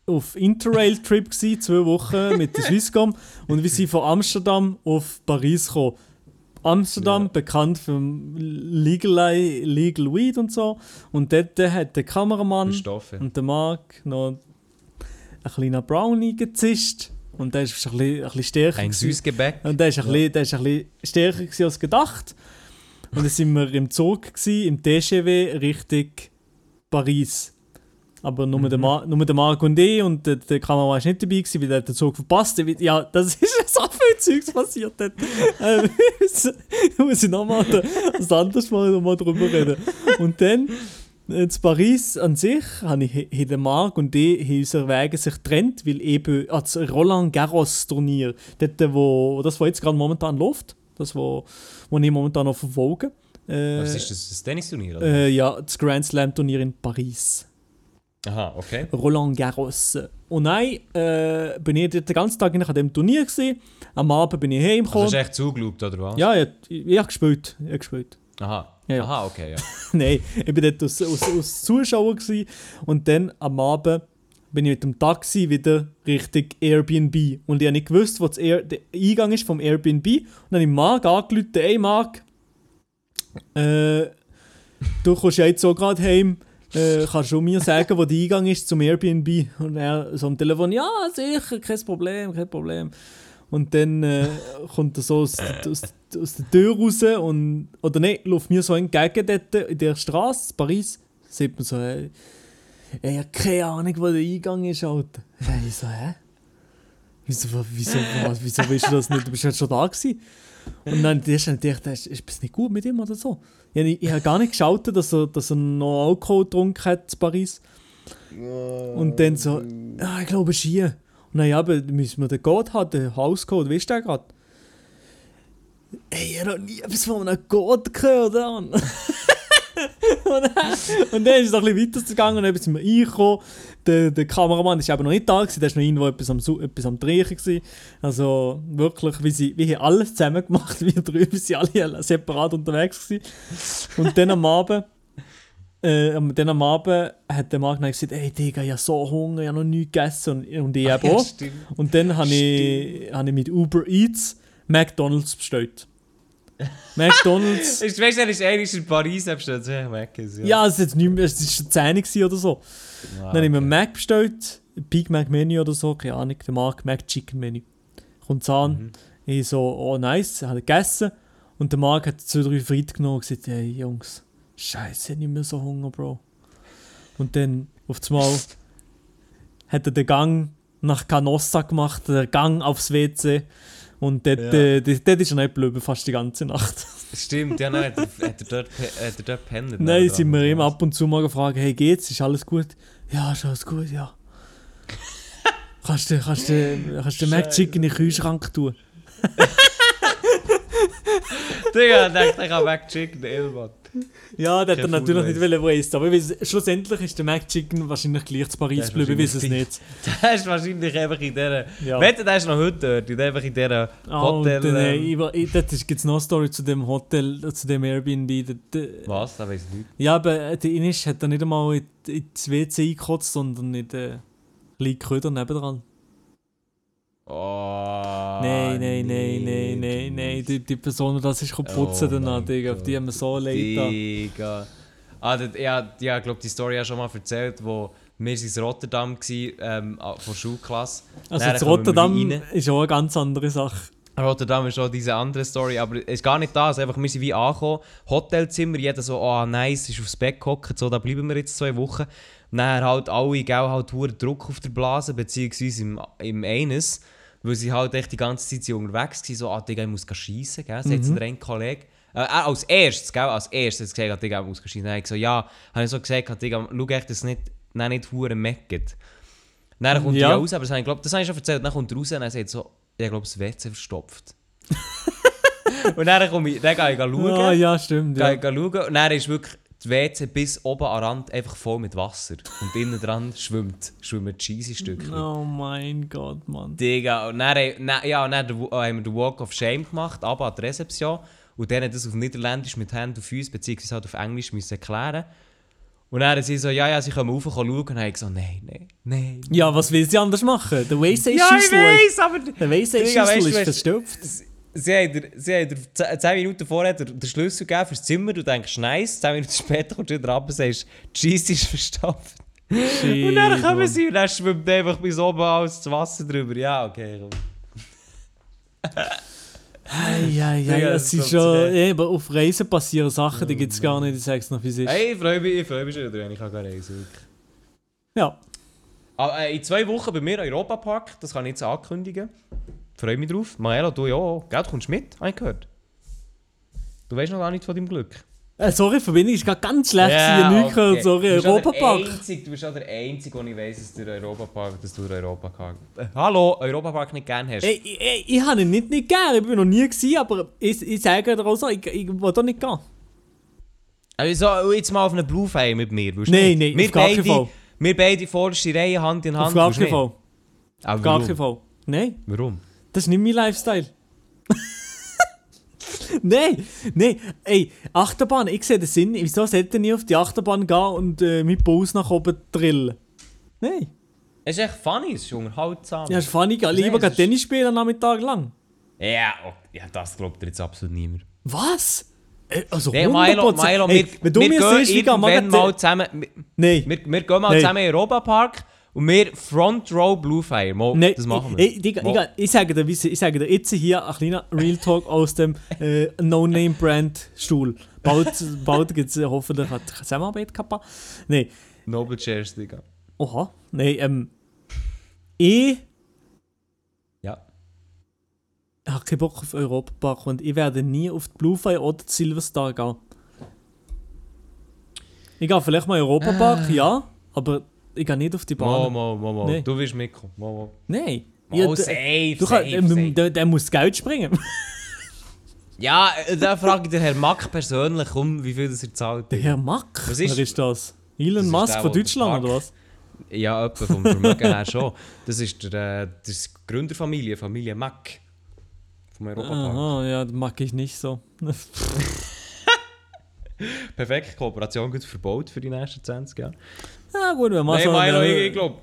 auf Interrail-Trip, zwei Wochen mit der Swisscom und wir sind von Amsterdam auf Paris gekommen. Amsterdam, Ja. bekannt für Legal, Legal Weed und so. Und dort hat der Kameramann Stoffe. und der Marc noch ein kleiner Brownie gezischt. Und der ist ein bisschen, ein bisschen stärker. Ein süßes Gebäck. Und der ist ein, bisschen, der ist ein bisschen stärker als gedacht. Und dann sind wir im Zug, gewesen, im TGW Richtung Paris. Aber nur, der, Mar nur der Marc und ich und der, der Kameramann war nicht dabei, gewesen, weil der hat den Zug verpasst. hat. Ja, das ist so viel Zeugs passiert. dort. Ähm, Da muss ich nochmal das anderes Mal noch mal drüber reden. Und dann in Paris an sich habe ich he- der Marc und ich haben unsere Wege sich getrennt, weil eben das Roland Garros Turnier, dort, wo, das, was jetzt gerade momentan läuft, das, wo, wo ich momentan noch verfolge. Äh, Was ist das? Das Tennisturnier? äh, ja, das Grand Slam Turnier in Paris. Aha, okay. Roland Garros. Und dann äh, bin ich den ganzen Tag an dem Turnier gewesen. Am Abend bin ich Also heimgekommen. hast du echt zugeschaut, oder was? ja, ich, ich, ich habe gespielt. Ich habe gespielt. Aha. Ja, ja. Aha, okay, ja. Nein, ich bin dort als, als, als Zuschauer gewesen. und dann am Abend bin ich mit dem Taxi wieder Richtung Airbnb. Und ich habe nicht gewusst, wo Air, der Eingang ist vom Airbnb. Und dann habe ich Marc angerufen, ey Marc, äh, du kommst ja jetzt so gerade heim, äh, kannst du mir sagen, wo der Eingang ist zum Airbnb? Und er so am Telefon, ja sicher, kein Problem, kein Problem. Und dann äh, kommt er so aus, aus, aus der Tür raus und, oder nein, läuft mir so entgegen dort in der Straße, Paris, sieht man so, äh, ich habe keine Ahnung, wo der Eingang ist, Alter. Ich so, hä? Wieso, wieso, was, wieso weißt du das nicht? Du bist ja schon da gewesen. Und dann erste dachte ich, ist es nicht gut mit ihm oder so? Ich, habe- ich habe gar nicht geschaut, dass er, dass er noch Alkohol getrunken hat in Paris. Und dann so, ah, ich glaube, es ist hier. Und Naja, aber müssen wir den Code haben, den Hauscode, weißt du den gerade? Ey, ich habe nie etwas von einem Code gehört. Mann. und, dann, und dann ist es noch ein bisschen weitergegangen und dann sind wir reingekommen. Der, der Kameramann war aber noch nicht da, gewesen, der war noch irgendwo etwas am, etwas am Drehen. Gewesen. Also wirklich, wie sie, wie haben alles zusammen gemacht, wir wir sind alle separat unterwegs gewesen. Und dann am Abend, äh, dann am Abend hat der Marc dann gesagt, ey Digga, ich habe so Hunger, ich habe noch nichts gegessen und, und ich eben Ja, auch. stimmt. Und dann habe ich, habe ich mit Uber Eats McDonalds bestellt. McDonalds. Ist, weißt du, er ist eigentlich in Paris bestellt, ja, Mac ist, ja, es ist nicht mehr, es ist schon 10 gewesen oder so. Ah, Dann habe ich mir einen Mac bestellt, Big Mac Menü oder so, keine Ahnung, der Mark Mac Chicken Menü. Kommt an, Mhm. ich so, oh nice, habe gegessen. Und der Mark hat zwei, drei Fried genommen und gesagt, hey Jungs, scheiße, nicht mehr so Hunger, Bro. Und dann auf einmal hat er den Gang nach Canossa gemacht, der Gang aufs WC. Und dort, Ja. äh, dort, dort ist er nicht geblieben, fast die ganze Nacht. Stimmt, ja, nein, hat er, dort, hat er dort pennt. Nein, sind wir immer ab und zu mal gefragt, hey, geht's? Ist alles gut? Ja, ist alles gut, ja. kannst du, kannst du, kannst du den Mac Chicken in den Kühlschrank tun? Digga, denkt er kann Mac Chicken, Elbert. Ja, der hat er natürlich nicht wollen waste, aber ich weiss, schlussendlich ist der Mac Chicken wahrscheinlich gleich zu Paris Der geblieben, ich weiß es nicht. Der ist wahrscheinlich einfach in dieser... Ja. Wette, der ist noch heute dort, in einfach in dieser Ah, Hotel... dann, äh, ähm, ich, ich, dort gibt es noch eine Story zu dem Hotel, zu dem Airbnb. Dort, äh, was? Da weiß ich nicht. Ja, aber äh, der Inisch hat da nicht einmal in, in das WC eingekotzt, sondern in den kleinen Köder nebendran. Oh, Nein, nein, nein, nein, nein, nein. Die, die Person, die das ist putzen Oh danach, Digga, auf die haben wir so leid. Digga. Ah, das, ja, ja, ich glaube, die Story habe ich schon mal erzählt, wo wir in Rotterdam waren, ähm, ah, von Schulklasse. Also Dann Rotterdam ist auch eine ganz andere Sache. Rotterdam ist auch diese andere Story, aber es ist gar nicht das. Einfach, wir sind wie angekommen, Hotelzimmer, jeder so, oh nice, ist aufs Bett gehockt, so, da bleiben wir jetzt zwei Wochen. Dann halt alle, gell, halt hohen Druck auf der Blase, beziehungsweise im, im Eines, weil sie halt echt die ganze Zeit so unterwegs waren, so, ah, Digga, ich muss schiessen, gell, sagt mhm. der ein Kollege. Äh, als erstes, gell, als erstes hat er gesagt, Digga, ich muss schiessen. Dann habe ich so, ja, habe ich so gesagt, Digga, schau echt, dass es nicht, nein, nicht hure mecket. Dann kommt Ja. er raus, aber das, habe ich, glaub, das habe ich schon erzählt, dann kommt er raus und er sagt so, ich glaube, das WC verstopft. und dann, komme ich, dann gehe ich schauen. Ah, ja, stimmt. Gehe Ja. ich schauen und dann ist wirklich das WC bis oben den Rand einfach voll mit Wasser. Und innen dran schwimmt, schwimmen cheesy Stückchen. Oh mein Gott, Mann. Digga, und dann, dann, ja, und dann haben wir den Walk of Shame gemacht, aber an der Rezeption. Und dann hat das auf Niederländisch mit Hand und Füßen, beziehungsweise halt auf Englisch müssen erklären. Und dann sie so, ja, ja, sie können rauf schauen. Und dann habe ich gesagt, nein, nein, nein. Ja, was will sie anders machen? Der Waystation Ja, ich weiß, aber... Der Digga, Waystation weißt du, Schüssel ist verstopft. Sie haben dir, sie haben dir ze- 10 Minuten vorher den, den Schlüssel gegeben fürs Zimmer, du denkst, nice, 10 Minuten später kommst du wieder ab und sagst, Scheisse ist verstopft. Und dann kommen sie und dann schwimmt einfach bis oben alles das Wasser drüber. Ja, okay, komm. Ja, ja, Digga, ja, es ist schon, eben auf Reisen passieren Sachen, die gibt es gar nicht, ich sag's noch, ist. Hey, ich freue mich, ich freue mich schon wenn ich kann reisen kann. Ja, Ah, äh, in zwei Wochen bei mir im Europapark, das kann ich jetzt ankündigen. Freue mich drauf. Maelo, du ja auch. Gell, du kommst mit, habe ich gehört. Du weißt noch gar nicht von deinem Glück. äh, sorry, die Verbindung ist gerade ganz schlecht, ja, nicht sorry, Du bist auch der Europapark. Du bist auch der Einzige, der ich weiss, dass du Europapark, dass du Europapark... Äh, hallo, Europapark nicht gerne hast. Ey, ich, ich, ich habe ihn nicht, nicht gern, ich bin noch nie gewesen, aber ich, ich sage dir auch so, ich, ich will da nicht gehen. Also, jetzt mal auf einen Blue Fire mit mir. Nein, nicht? nein, wir auf gar keinen beide, Fall. Wir beide vorderste Reihe, Hand in Hand. Auf gar keinen Fall. nicht? Auf gar keinen Fall. Nein, Warum? Das ist nicht mein Lifestyle. nein, nein, ey, Achterbahn, ich sehe den Sinn, wieso sollte ich nie auf die Achterbahn gehen und äh, mit Bus nach oben drillen? Nein, Es ist echt funny, es ist unterhaltsam. ja, ist funny, ich lieber es ist- Tennis spielen am Nachmittag lang. Ja, ja das glaubt dir jetzt absolut niemand. Was? Äh, Also Hey, 100%. Milo, Milo, Ey, wir, wenn du wir mir gehen siehst, irgendwann mal... zusammen... Nein. wir, wir gehen mal Nein. zusammen in den Europapark und wir Front Row Blue Fire. Mal, Nein, das machen wir. Ich, ich, ich, ich, ich, sage dir, ich sage dir jetzt hier ein kleiner Real Talk aus dem äh, No-Name-Brand-Stuhl. Bald, bald gibt es hoffentlich eine Zusammenarbeit kappa. Nein, Noble Chairs, Digga. oha, nein, ähm, ich Ja. habe keinen Bock auf Europapark und ich werde nie auf die Bluefire oder die Silverstar gehen. Ich gehe vielleicht mal in Europapark, ja, aber ich gehe nicht auf die Bahn. mo, mo, mo. Nee. Du wirst mitkommen. Mo, mo. Nein. Mo, Ja, safe, du safe, kann, safe. Der, der muss Geld springen. Ja, äh, da frage ich den Herrn Mack persönlich um, wie viel das er zahlt. Der Herr Mack? Was ist- Wer ist das? Elon Musk von Deutschland Mack- oder was? Ja, etwa vom Vermögen her schon. Das ist der, äh, das Gründerfamilie, Familie Mack. Vom Europapark. Aha, ja, das mag ich nicht so. Perfekt, Kooperation gut verbaut für die nächsten 20 Jahre. Ja gut, wenn man Nein, so... Milo, ich, ich glaube,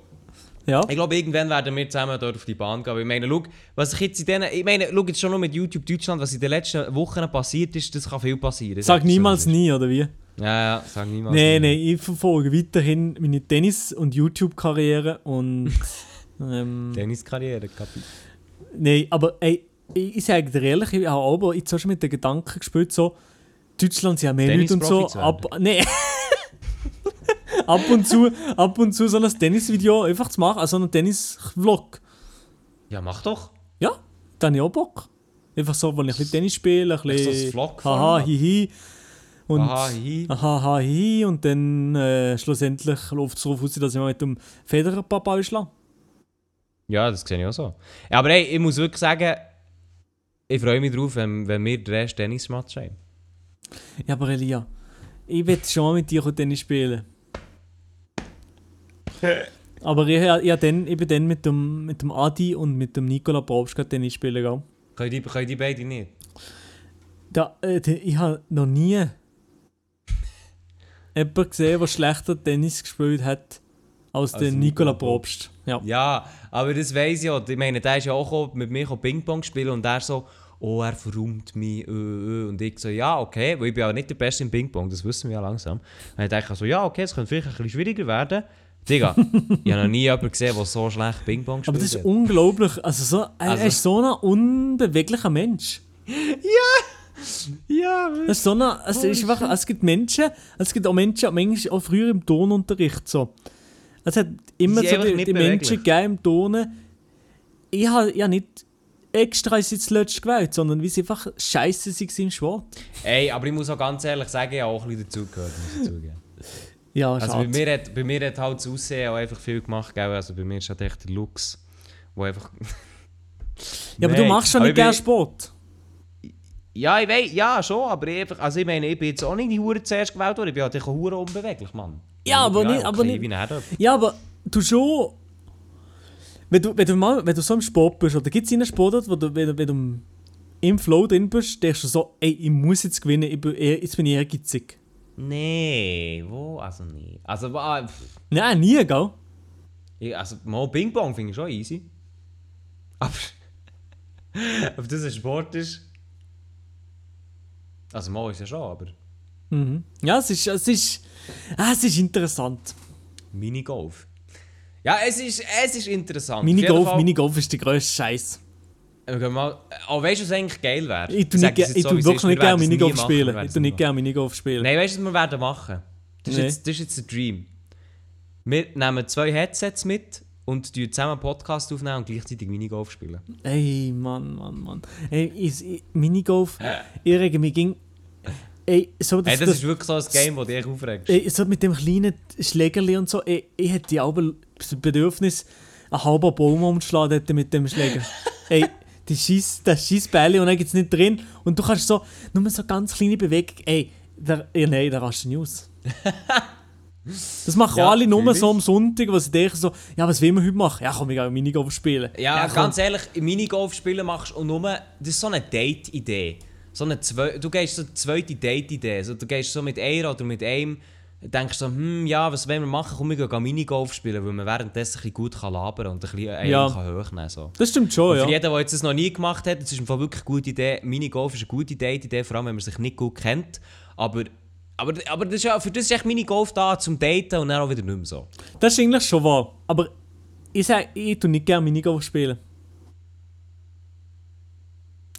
ja. ich glaub, irgendwann werden wir zusammen dort auf die Bahn gehen. Ich meine, schau, was ich jetzt in denen, ich meine, schau jetzt schon nur mit YouTube Deutschland, was in den letzten Wochen passiert ist, das kann viel passieren. Sag So, niemals ist- nie, oder wie? Ja, ja, sag niemals Nein, nie. nein, ich verfolge weiterhin meine Tennis- und YouTube-Karriere und... ähm, Tenniskarriere, Kapi. Nein, aber ey, ich, ich sage dir ehrlich, ich habe aber jetzt auch schon mit den Gedanken gespielt, so, Deutschland sind ja mehr Leute und so. Ab, nee. ab, und zu, ab und zu so ein Tennisvideo einfach zu machen, also einen Tennis-Vlog. Ja, mach doch. Ja, dann auch Bock. Einfach so, wenn ich ein bisschen Tennis spiele, ein so bisschen Vlog-Format. haha, hihi. Und Aha, hi. aha, ha, hi. Und dann äh, schlussendlich läuft es darauf aus, dass ich mal mit dem Federer Papa schlage. Ja, das sehe ich auch so. Ja, aber hey, ich muss wirklich sagen, ich freue mich drauf, wenn, wenn wir den ersten Tennismatch haben. Ja, aber Elia, ich will schon mit dir Tennis spielen. aber ich, ich, dann, ich bin dann mit dem, mit dem Adi und mit dem Nikola Probst gerade Tennis spielen gegangen. Können die, können die beide nicht? Da, äh, ich habe noch nie jemanden gesehen, der schlechter Tennis gespielt hat als, Als der Nikola Probst. Ja. Ja, aber das weiss ich ja. Ich meine, der ist ja auch mit mir Ping-Pong spielen und der so, oh, er verräumt mich, äh, äh. Und ich so, ja, okay, weil ich bin ja nicht der Beste im Ping-Pong, das wissen wir ja langsam. Und ich dachte so, ja, okay, es könnte vielleicht ein bisschen schwieriger werden. Digga, ich habe noch nie jemanden gesehen, der so schlecht Ping-Pong spielt. Aber das ist unglaublich. Also, so, er, Also- ist so ein unbeweglicher Mensch. ja, Es, ist so eine, es, ist einfach, es gibt Menschen, es gibt auch Menschen, manchmal auch früher im Tonunterricht so. Es hat immer so die, die Menschen gegeben im Tonen. Ich habe ja nicht extra sie zuletzt gewählt, sondern wie sie einfach scheiße waren im Sport. Ey, aber ich muss auch ganz ehrlich sagen, ich habe auch ein bisschen dazugehört, muss ich zugeben. Ja, Also bei mir, hat, bei mir hat halt das Aussehen auch einfach viel gemacht, gell? Also bei mir ist halt echt der Lux, wo einfach... ja, aber du machst schon nicht gerne Sport. Ja, ich weiß, ja schon, aber ich einfach, also ich meine, ich bin jetzt auch nicht die Hure zuerst gewählt worden, ich bin halt echt Hure unbeweglich, Mann. Ja, aber nicht- aber nicht-. Ja, aber du schon. Wenn du, wenn du, mal, wenn du so im Sport bist, oder gibt es einen Sportart, wo du, wenn, du- wenn du im Flow drin bist, denkst du so, ey, ich muss jetzt gewinnen, ich bin, jetzt bin ich ehrgeizig. Nee, wo? Also nie. Also, pff, Nein, nie, gell? ich, also mal Ping-Pong finde ich schon easy. Aber... ob das ein Sport ist... Also mal ist ja schon, aber... Mhm. Ja, es ist, es ist, ah, es ist interessant. Minigolf. Ja, es ist, es ist interessant. Minigolf, Minigolf ist der grösste Scheiß. Gehen mal, oh, weißt du, was eigentlich geil wäre? Ich tue, nicht, ich tue wirklich ist. Wir nicht gerne Minigolf spielen. Ich tue nicht gerne Minigolf spielen. Nein, weißt du, was wir werden machen? Das ist, Nee. jetzt, das ist jetzt der Dream. Wir nehmen zwei Headsets mit und tun zusammen einen Podcast aufnehmen und gleichzeitig Minigolf spielen. Ey, Mann, Mann, Mann. Ey, ich, ich, Minigolf, ich rege mich ging. Ey, so, Hey, das, das das, ist wirklich so ein Game, das dich aufregst. ey, so mit dem kleinen Schlägerli und so, ey, ich hätte auch das Bedürfnis, einen halben Baum umzuschlagen mit dem Schläger. ey, die schießt, das schießt Bälle und dann gibt es nicht drin. Und du kannst so, nur so ganz kleine Bewegung, ey, der, ja, nein, da rast du nicht aus. Das machen Ja, alle nur so am Sonntag, wo sie denken so, ja, was will man heute machen? Ja, komm, ich gehe Minigolf spielen. Ja, komm. ganz ehrlich, Minigolf spielen machst du und nur, das ist so eine Date-Idee. So eine zwei, du gehst so eine zweite Date-Idee. Also, du gehst so mit einer oder mit einem, denkst so, hm, ja, was wollen wir machen? Komm, wir gehen Minigolf spielen, weil man währenddessen ein bisschen gut kann labern und ein bisschen einen Ja. kann hochnehmen so. Das stimmt schon, Und ja. Für jeden, der jetzt das noch nie gemacht hat, das ist im Fall wirklich eine gute Idee. Minigolf ist eine gute Date-Idee, vor allem wenn man sich nicht gut kennt. Aber, aber, aber das ist ja, für das ist echt Minigolf da, zum Daten und dann auch wieder nicht mehr so. Das ist eigentlich schon wahr. Aber ich sage, ich tue nicht gerne Minigolf spielen.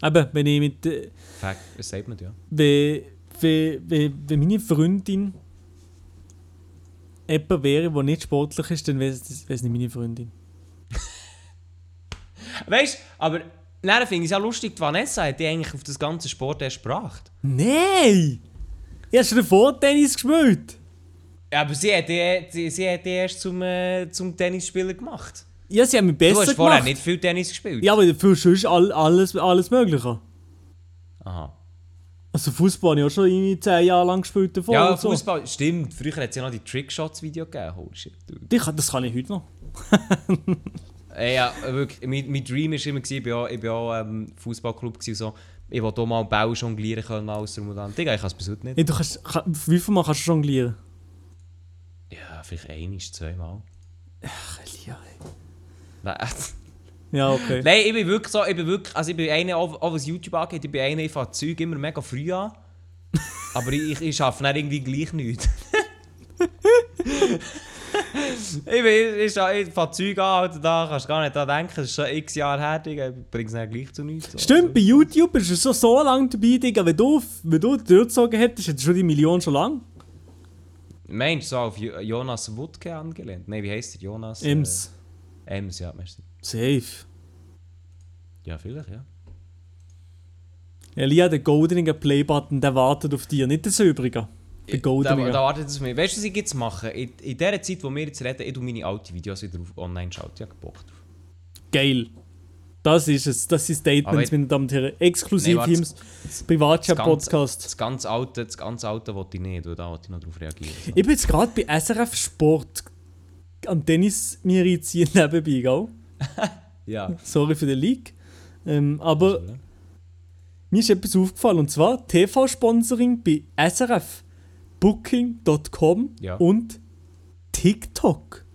Eben, wenn ich mit. äh, Fact, das sagt man ja. Wenn, wenn, wenn, wenn meine Freundin jemand wäre, der nicht sportlich ist, dann wäre es nicht meine Freundin. Weißt du, aber dann finde ich es ja lustig, die Vanessa hat die eigentlich auf das ganze Sport erst gebracht. Nein! Ich habe schon davor Tennis gespielt. Ja, aber sie hat die, sie, sie hat die erst zum, äh, zum Tennisspieler gemacht. Ja, sie haben mich Du besser hast vorher gemacht. nicht viel Tennis gespielt. Ja, aber für sonst all, alles, alles Mögliche. Aha. Also Fußball habe ich auch schon irgendwie 10 Jahre lang gespielt davor. Ja, so. Fußball, stimmt. Früher hat es ja noch die Trickshots-Video gegeben. Shit, kann- Das kann ich heute noch. Äh, ja, wirklich, mein, mein Dream war immer, ich war auch, ich bin auch ähm, Fußballclub gewesen und so. Ich wollte auch mal Ball jonglieren können, alles drum und dran. Digga, ich kann es bis heute nicht. Hey, du kannst, kann, wie viel Mal kannst du jonglieren? Ja, vielleicht einmal, zweimal. Ach, Elia, ey. Nein, Ja, okay. Nein, ich bin wirklich so, ich bin wirklich, also ich bin einer, auch, auch was YouTube angeht, ich bin einer, ich fange Zeug immer mega früh an. aber ich, ich, schaffe dann irgendwie gleich nichts. ich bin, ich, ich, ich fange Zeug an, Alter, da kannst du gar nicht dran denken, das ist schon x Jahre her, Digga, ich es dann gleich zu nichts. so. Stimmt, bei YouTube bist du schon so lange dabei, Digga. Wenn du, wenn du durchgezogen hättest, hättest du schon die Million schon lang. Meinst du so auf Jo- Jonas Wutke angelehnt? Nein, wie heißt der? Jonas? äh, Ems. Ems, ja, merci. Safe. Ja, vielleicht, ja. Elia, der goldene Playbutton, der wartet auf dich, nicht der silbrige. Der Da, goldene. da wartet es auf mich. Weißt du, was ich jetzt mache? In, in der Zeit, wo wir jetzt reden, ich meine alten Videos wieder auf online schauen. Ich habe Bock drauf. Geil. Das ist es. Das sind Statements, meine Damen und Herren. Exklusiv Nee, im Privatchat-Podcast. Das ganz alte, das ganz alte wollte ich nicht, weil da wollte ich noch drauf reagieren. So. Ich bin jetzt gerade bei SRF Sport am Tennis mir reinziehen nebenbei, gell? Ja. Sorry für den Leak. Ähm, aber mir ist etwas aufgefallen und zwar TV-Sponsoring bei SRF, Booking.com Ja. und TikTok.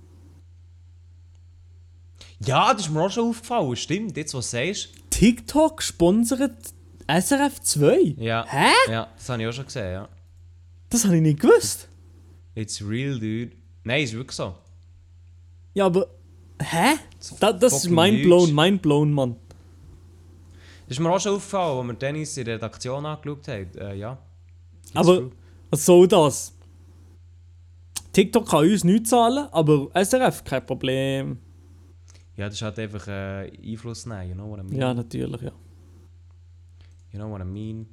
Ja, das ist mir auch schon aufgefallen. Stimmt, jetzt was du sagst. TikTok sponsert SRF 2? Ja. Hä? Ja, das habe ich auch schon gesehen, ja. Das habe ich nicht gewusst. It's real, dude. Nein, ist wirklich so. Ja, aber. Hä? Da, das ist fucking mind blown, huge. mind blown, Mann. Das ist mir auch schon aufgefallen, als wir Dennis in der Redaktion angeschaut haben. Äh, ja. Aber was soll das? TikTok kann uns nichts zahlen, aber SRF kein Problem. Ja, das ist halt einfach äh, Einfluss nehmen, you know what I mean? Ja, natürlich, ja. You know what I mean?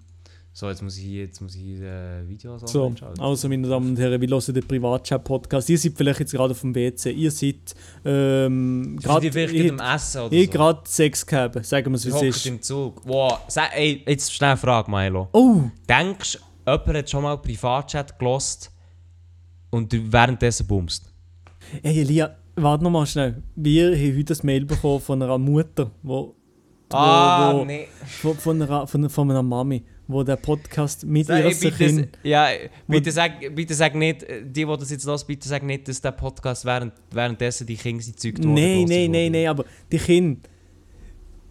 So, jetzt muss ich jetzt muss ich äh, Videos So, online schauen. also meine Damen und Herren, wir hören den Privatchat-Podcast. Ihr seid vielleicht jetzt gerade auf dem WC, ihr seid ähm, Gerade im Essen oder ihr so. gerade Sex gehabt, sagen wir es wie es ist. im Zug. Wow. Sag, ey, jetzt schnell eine Frage, Milo. Oh, Denkst du, jemand hat schon mal Privatchat gelost und du währenddessen bummst? ey Elia, warte noch mal schnell. Wir haben heute ein Mail bekommen von einer Mutter, wo, Ah, wo, nee. von, von, einer, von, von einer Mami, wo der Podcast mit ihrer ey, bitte, Kind... ja, bitte, sag, bitte sag nicht, äh, die, die das jetzt los, bitte sag nicht, dass der Podcast während, währenddessen die Kinder sind Zeug Nein, nein, nein, nein, aber die Kinder,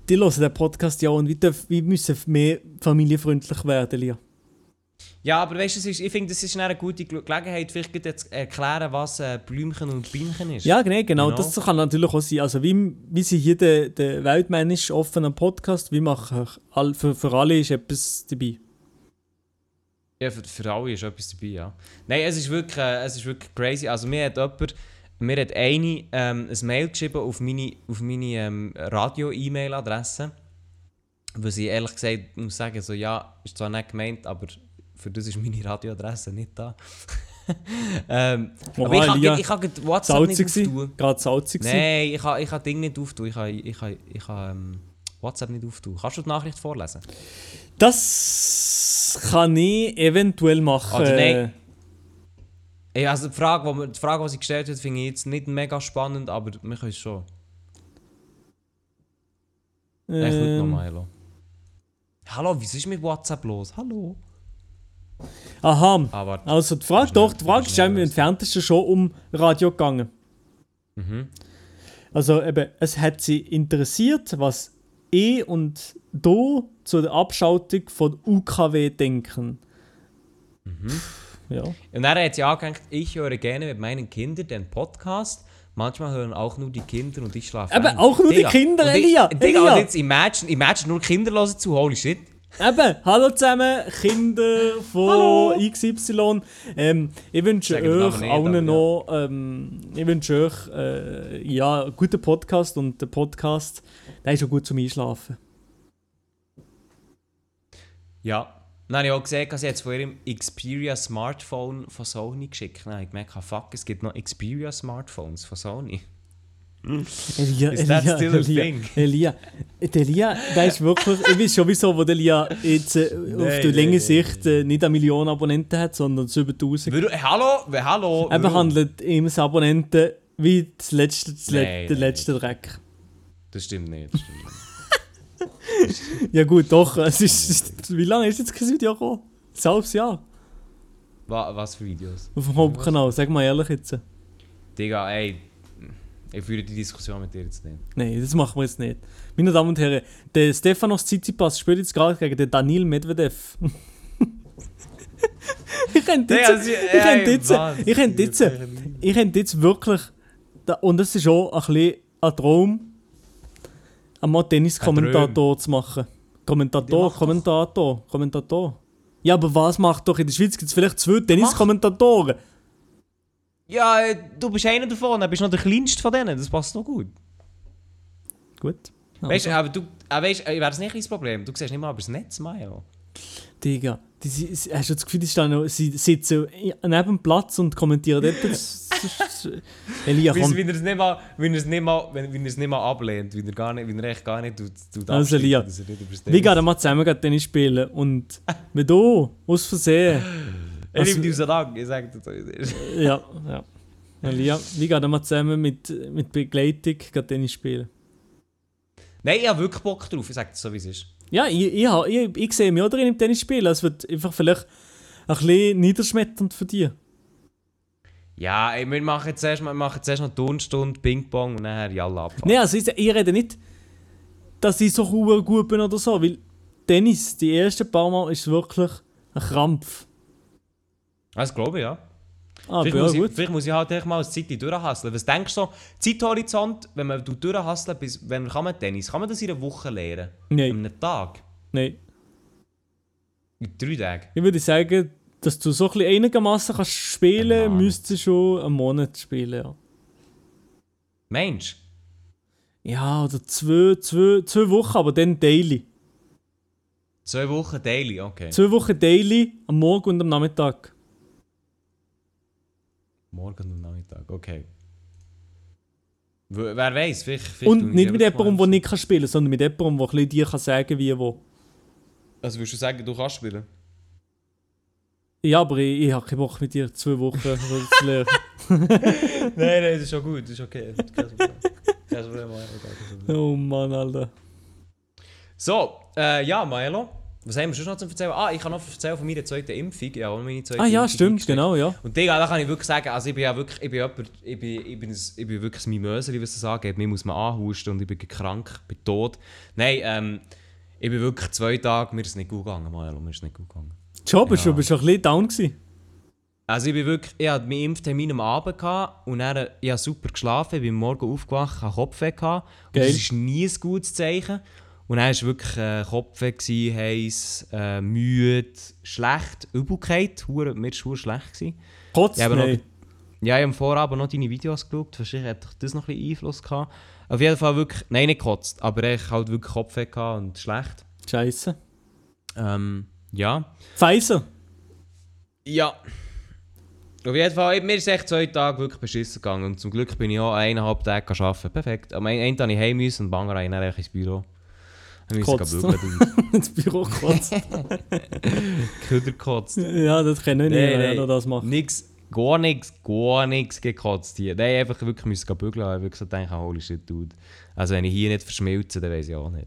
die hören den Podcast ja und wir, dürfen, wir müssen mehr familienfreundlich werden, Elia. Ja, aber weißt du, ich finde, das ist eine gute Ge- Gelegenheit, vielleicht zu erklären, was äh, Blümchen und Bienchen ist. Ja, genau, genau. Genau. Das kann natürlich auch sein. Also, wie, wie sie hier der, der weltmännisch offene Podcast, wie machen all, für, für alle ist etwas dabei. Ja, für, für alle ist etwas dabei, ja. Nein, es ist wirklich, äh, es ist wirklich crazy. Also mir hat jemand, mir hat eine ähm, ein Mail geschrieben auf meine, auf meine ähm, Radio-E-Mail-Adresse. Wo sie ehrlich gesagt muss sagen, so, ja, ist zwar nicht gemeint, aber für das ist meine Radioadresse nicht da. ähm, Oha, aber ich kann, Elia. ich, ich kann WhatsApp Salzig nicht auftun. Gerade salzig? Nein, ich kann, ich kann Ding nicht auftun. Ich kann, ich kann, ich kann ähm, WhatsApp nicht auftun. Kannst du die Nachricht vorlesen? Das kann ich eventuell machen. Oder nein. Ja, also die Frage, die, die Frage, die sie gestellt hat, finde ich jetzt nicht mega spannend, aber wir können es schon. Ähm, ich nochmal. Hallo. Hallo, was ist mit WhatsApp los? Hallo. Aha. Aber. Also, die Frage, doch, die Frage ist im entferntesten schon um Radio gegangen. Mhm. Also, eben, es hat sie interessiert, was ich und du zu der Abschaltung von UKW denken. Mhm. Ja. Und dann hat sie angehängt, ich höre gerne mit meinen Kindern den Podcast. Manchmal hören auch nur die Kinder und ich schlafe Eben, ein. auch nur die Digga, Kinder, und ich- Elia, Digga, Elia. und jetzt imagine, imagine nur Kinder hören zu, holy shit. Eben, hallo zusammen, Kinder von XY. Ähm, ich wünsche euch nicht, allen noch, ähm, ich wünsche euch äh, ja, einen guten Podcast und der Podcast, der ist auch gut zum Einschlafen. Ja, Dann habe ich auch gesehen, dass sie jetzt von ihrem Xperia Smartphone von Sony geschickt. Habe ich gemerkt, ah, fuck, es gibt noch Xperia Smartphones von Sony. Elia, Is that Elia, still a Elia, thing? Elia, der Elia, der ist wirklich, ich weiß schon wieso, wo der Elia jetzt äh, auf Nein, die nein, lange nein, Sicht äh, nicht eine Million Abonnenten hat, sondern über 1000. Warum- Hey, hallo, hallo. Er behandelt ihm Abonnenten wie das letzte, das Nein, der nein, letzte Dreck. Das stimmt nicht. Das stimmt nicht. Ja gut, doch, es ist, wie lange ist jetzt kein Video gekommen? Ein halbes Jahr Wa- Was für Videos? auf dem Hauptkanal, sag mal ehrlich jetzt. Digga, ey. Ich führe die Diskussion mit dir jetzt nicht. Nein, das machen wir jetzt nicht. Meine Damen und Herren, der Stefanos Tsitsipas spielt jetzt gerade gegen den Danil Medvedev. ich könnte jetzt, ich könnte jetzt, ich könnte jetzt, ich könnte jetzt wirklich, und das ist auch ein bisschen ein Traum, einmal Tenniskommentator zu machen. Kommentator. Kommentator, Kommentator. Ja, aber was macht doch in der Schweiz gibt es vielleicht zwei Tenniskommentatoren? Ja, äh, du bist einer davon, du bist noch der kleinste von denen, das passt noch gut. Gut. Weißt du, Also, aber du, äh, weißt, äh, wäre das nicht das Problem? Du siehst nicht mal über das Netz, Mayo. Digga, die, sie- hast du das Gefühl, die, stehen noch, sie sitzen neben dem Platz und kommentieren das, das, Elia, komm. wie er es nicht mal, wie er es nicht mal, wenn, wie er es nicht mal ablehnt, wie er, gar nicht, wie er echt gar nicht tut, tut Also, abstreiten, Lia, dass er nicht über das Wie Tennis- gehen wir zusammen Tennis spielen und mit du, aus Versehen. Ich Also- nehme dir so lang, ich sag dir so, wie es ist. Ja, ja. Elia, wie gehen wir zusammen mit, mit Begleitung Tennis spielen? Nein, ich habe wirklich Bock drauf, ich sag dir so, wie es ist. Ja, ich, ich, ich, ich sehe mich auch drin im Tennis spielen. Es wird einfach vielleicht ein bisschen niederschmetternd für dich. Ja, ey, wir machen jetzt erst, wir machen jetzt erst noch Turnstunde, Ping-Pong und dann Jalla abfahren. Nein, also ich, ich rede nicht, dass ich so gut bin oder so, weil Tennis, die ersten paar Mal, ist wirklich ein Krampf. Das glaube ich, ja. Ah, vielleicht, ja, muss ich, vielleicht muss ich halt echt mal eine Zeit durchhasseln. Was denkst du so, Zeithorizont, wenn man durchhasseln, bis wenn kann man Tennis, kann man das in einer Woche lernen? In Nein, einem Tag? nein. In drei Tagen? Ich würde sagen, dass du so ein bisschen einigermaßen kannst spielen, Monat. müsstest du schon einen Monat spielen, ja. Mensch, Ja, oder zwei, zwei, zwei Wochen, aber dann daily. zwei Wochen daily, okay. Zwei Wochen daily, am Morgen und am Nachmittag. Morgen und Nachmittag, okay. Wer weiß, vielleicht, vielleicht Und ich nicht mit jemandem, der nicht kann spielen kann, sondern mit jemandem, der ein dir kann sagen wie wo. Also würdest du sagen, du kannst spielen? Ja, aber ich, ich habe keinen Bock mit dir zwei Wochen zu lernen. nein, nein, das ist schon gut, das ist okay. Kein Problem. Kein Problem, Maelo, kein Problem. Oh Mann, Alter. So, äh, ja, Maelo, was haben wir sonst noch zu erzählen? Ah, ich kann noch erzählen von meiner zweiten Impfung. Ja, meine zweite Ah ja, Impfung stimmt, eingesteckt. genau, ja. Und Digga, da kann ich wirklich sagen, also ich bin ja wirklich, ich bin jemand, ich bin, ich bin, ein, ich bin wirklich ein Mimöseli, was das angeht. Mir muss man anhusten und ich bin krank, bin tot. Nein, ähm, ich bin wirklich zwei Tage, mir ist es nicht gut gegangen, Maelo, mir ist es nicht gut gegangen. Schon, bist Ja. du bist du ein bisschen down gewesen. Also ich bin wirklich, ich hatte meinen Impftermin am Abend gehabt und dann, ich habe super geschlafen, ich bin morgen aufgewacht, hatte Kopfweh gehabt. Und Geil. das ist nie ein gutes Zeichen. Und dann war wirklich äh, Kopfweh, gewesen, heiß, äh, müde, schlecht, Übelkeit, hure- mir war schlecht. Gewesen. Kotz, noch- nein. Ja, ich habe am Vorabend noch deine Videos geschaut, wahrscheinlich hat das noch ein bisschen Einfluss gehabt. Auf jeden Fall wirklich, nein, nicht gekotzt, aber ich halt wirklich Kopfweh und schlecht. Scheiße. Ähm, ja. Pfizer. Ja. Auf jeden Fall, mir ist echt zwei Tage wirklich beschissen gegangen. Und zum Glück bin ich auch eineinhalb Tage arbeiten. Perfekt. Am einen Tag ich heim müssen und am anderen ich ins Büro. Ich musste Kotzt. ins Büro gekotzt. Küder gekotzt. ja, das kann ich nicht, wenn er das macht. Nix, gar nichts, gar nichts gekotzt hier. Nein, einfach wirklich müssen bügeln. Ich habe wirklich so gedacht, holy shit, dude. Also wenn ich hier nicht verschmilze, dann weiß ich auch nicht.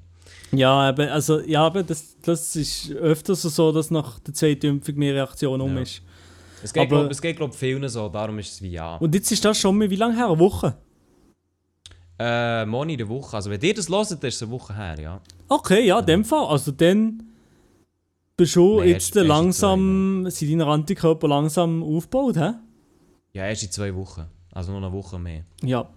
Ja, eben, also, ja, aber das, das ist öfters so, dass nach der zweiten Impfung mehr Reaktion um Ja. ist. Es geht, glaub, glaube ich, vielen so, darum ist es wie ja. Und jetzt ist das schon mal wie lange her? Eine Woche? Äh, morgen in der Woche. Also wenn ihr das hört, ist es eine Woche her, ja. Okay, ja, in dem Fall. Also dann bist du Nein, jetzt erst- erst langsam, sind deine Antikörper langsam aufgebaut, hä? Ja, erst in zwei Wochen. Also noch eine Woche mehr. Ja.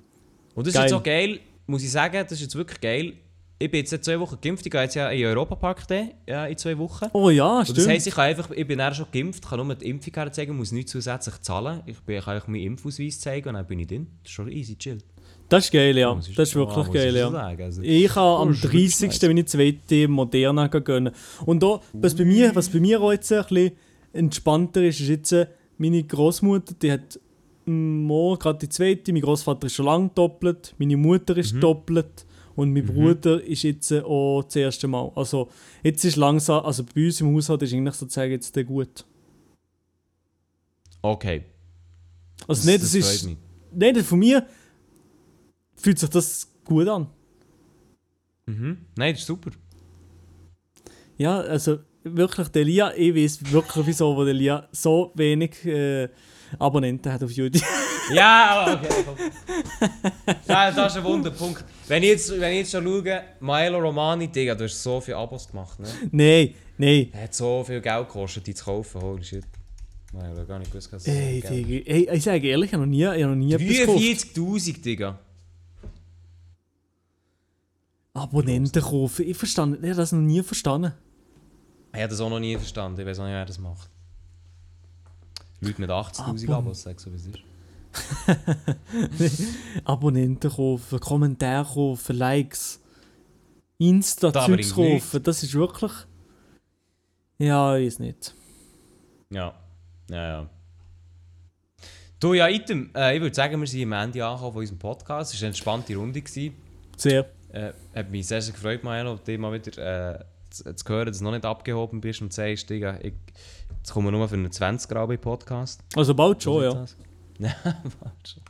Und das Geil. ist jetzt auch geil, muss ich sagen, das ist jetzt wirklich geil. Ich bin jetzt zwei Wochen geimpft, ich gehe jetzt ja in den Europapark ja, in zwei Wochen. Oh ja, Und stimmt. das heisst, ich, kann einfach, ich bin dann schon geimpft, kann nur die Impfung herzeigen, muss nicht zusätzlich zahlen. Ich bin- kann einfach meinen Impfausweis zeigen und dann bin ich drin. Das ist schon easy, chill. Das ist geil, ja. Muss ich- Das ist ah, wirklich ich geil, ja. Also, Ich habe am das ist wirklich 30. nice. wenn ich zweite Moderna gönnen. Und da, was bei mir, was bei mir auch jetzt ein bisschen entspannter ist, ist jetzt äh, meine Großmutter, die hat morgen gerade die zweite, mein Großvater ist schon lange doppelt, meine Mutter ist Mhm. doppelt und mein Bruder ist jetzt äh, auch das erste Mal. Also jetzt ist langsam, also bei uns im Haushalt ist eigentlich sozusagen jetzt der gut. Okay. Also nicht, das, freut ist, mich. nicht von mir fühlt sich das gut an. Mhm. Nein, das ist super. Ja, also wirklich, der Lia, ich weiß wirklich wieso, wo der Lia so wenig äh, Abonnenten hat auf YouTube. Ja, okay, komm. ja, das ist ein Wunderpunkt. Wenn ich jetzt, wenn ich jetzt schon schaue, Milo Romani, Digga, du hast so viele Abos gemacht, ne? nein, nein. Er hat so viel Geld gekostet, die zu kaufen, holy shit. Nein, ich habe gar nicht gewusst, dass es Ey, Digga, ey, ich sage ehrlich, ich habe noch nie, ich habe noch nie etwas gekauft. 43'000, Digga. Abonnenten kaufen. Ich verstand, ich habe das noch nie verstanden. Ich habe das auch noch nie verstanden, ich weiß auch nicht, wer das macht. Leute mit 80'000 Abon- Abos, sag so wie es ist. Abonnenten kaufen, Kommentare kaufen, Likes, Da Insta-Zeugs nichts. kaufen. Das ist wirklich. Ja, weiß nicht. Ja, ja, ja. Du, ja, Item, äh, ich würde sagen, wir sind am Ende angekommen von unserem Podcast. Es war eine entspannte Runde. Gewesen. Sehr. Äh, hat mich sehr, sehr gefreut, Milo, dich mal wieder äh, zu, zu hören, dass du noch nicht abgehoben bist und sagst, Digga, ich, jetzt kommen wir nur für einen 20 Grad Podcast. Also bald schon, ja. ja, bald schon.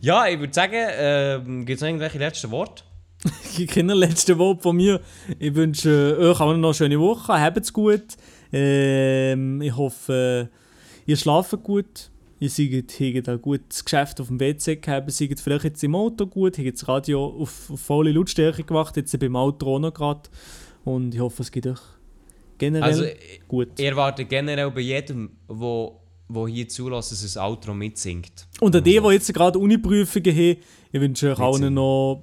Ja, ich würde sagen, ähm, gibt es noch irgendwelche letzten Worte? keine letzte Worte von mir. Ich wünsche euch auch noch eine schöne Woche. Habt's gut. Ähm, ich hoffe, ihr schlaft gut. Ihr seid, habt ein gutes Geschäft auf dem WC gehabt. Seid vielleicht jetzt im Auto gut. Habt das Radio auf, auf volle Lautstärke gemacht. Jetzt beim Auto auch noch gerade. Und ich hoffe, es geht euch generell Also, gut. ich erwarte generell bei jedem, wo, wo hier zulässt, dass ein Outro mitsingt. Und an die, die jetzt gerade Uni-Prüfungen haben, ich wünsche euch allen noch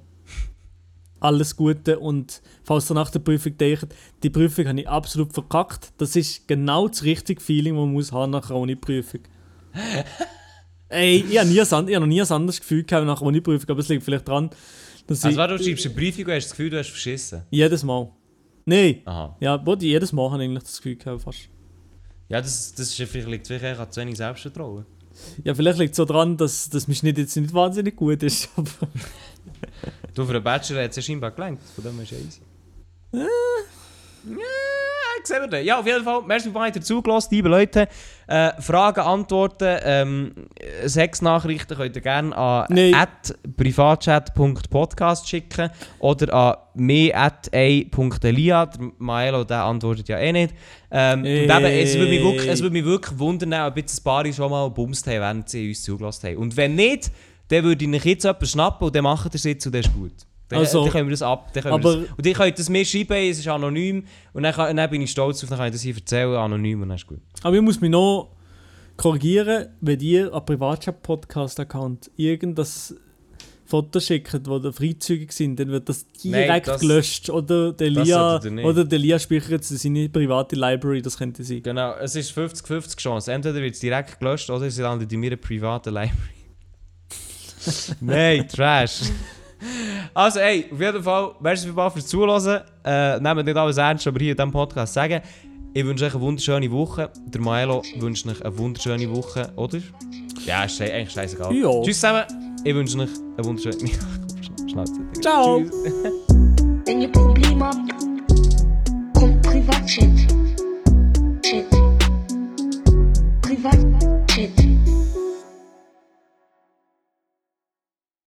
alles Gute. Und falls ihr nach der Prüfung denkt, die Prüfung habe ich absolut verkackt, das ist genau das richtige Feeling, das man muss haben nach einer Uni-Prüfung. Ey, ich habe, nie ich habe noch nie ein anderes Gefühl gehabt nach einer Uni-Prüfung, aber es liegt vielleicht daran, dass Also, ich warte, du schreibst eine Prüfung und hast das Gefühl, du hast verschissen. jedes Mal. Nein, Aha. ja, die jedes Mal habe ich eigentlich das Gefühl gehabt fast. Ja, das, das ist, vielleicht liegt vielleicht an zu wenig Selbstvertrauen. Ja, vielleicht liegt es so daran, dass, dass mein Schnitt jetzt nicht wahnsinnig gut ist. Aber Du, für einen Bachelor hat es ja scheinbar gelangt. Von dem ist ja easy. Ja, sehen wir dann. Ja, auf jeden Fall. Merci für weiter zugelassen, liebe Leute. Äh, Fragen, Antworten, ähm, Sexnachrichten könnt ihr gerne an at privatchat.podcast schicken oder an me.a.elia. Der Maelo der antwortet ja eh nicht. Ähm, und eben, es würde mich wirklich, es würde mich wirklich wundern, ob jetzt ein paar schon mal bumst haben, während sie uns zugelassen haben. Und wenn nicht, dann würde ich euch jetzt jemanden schnappen und dann macht ihr es jetzt und das ist gut. Dann, Also, dann können wir das ab. Dann können aber- das, und ihr könnt das mir schreiben, es ist anonym. Und dann, kann, dann bin ich stolz auf, dann kann ich das hier erzählen, anonym und dann ist gut. Aber ich muss mich noch korrigieren, wenn ihr an Privatchat-Podcast-Account irgendein Foto schickt, wo ihr freizügig sind, dann wird das direkt Nein, das- gelöscht. Oder der Lia, oder der Lia speichert es in seine private Library, das könnte sein. Genau, es ist 50-50 Chance. Entweder wird es direkt gelöscht oder sie landet in meiner privaten Library. Nein, Trash. Also, ey, auf jeden Fall, merci vielmals fürs Zuhören. Äh, nehmt nicht alles ernst, aber hier in diesem Podcast sagen. Ich wünsche euch eine wunderschöne Woche. Der Maelo wünscht euch eine wunderschöne Woche, oder? Ja, ist eigentlich scheißegal. Jo. Tschüss zusammen. Ich wünsche euch eine wunderschöne... Schnauze. Ciao. Wenn ihr Probleme habt, kommt Privatchat. Chat. Privatchat.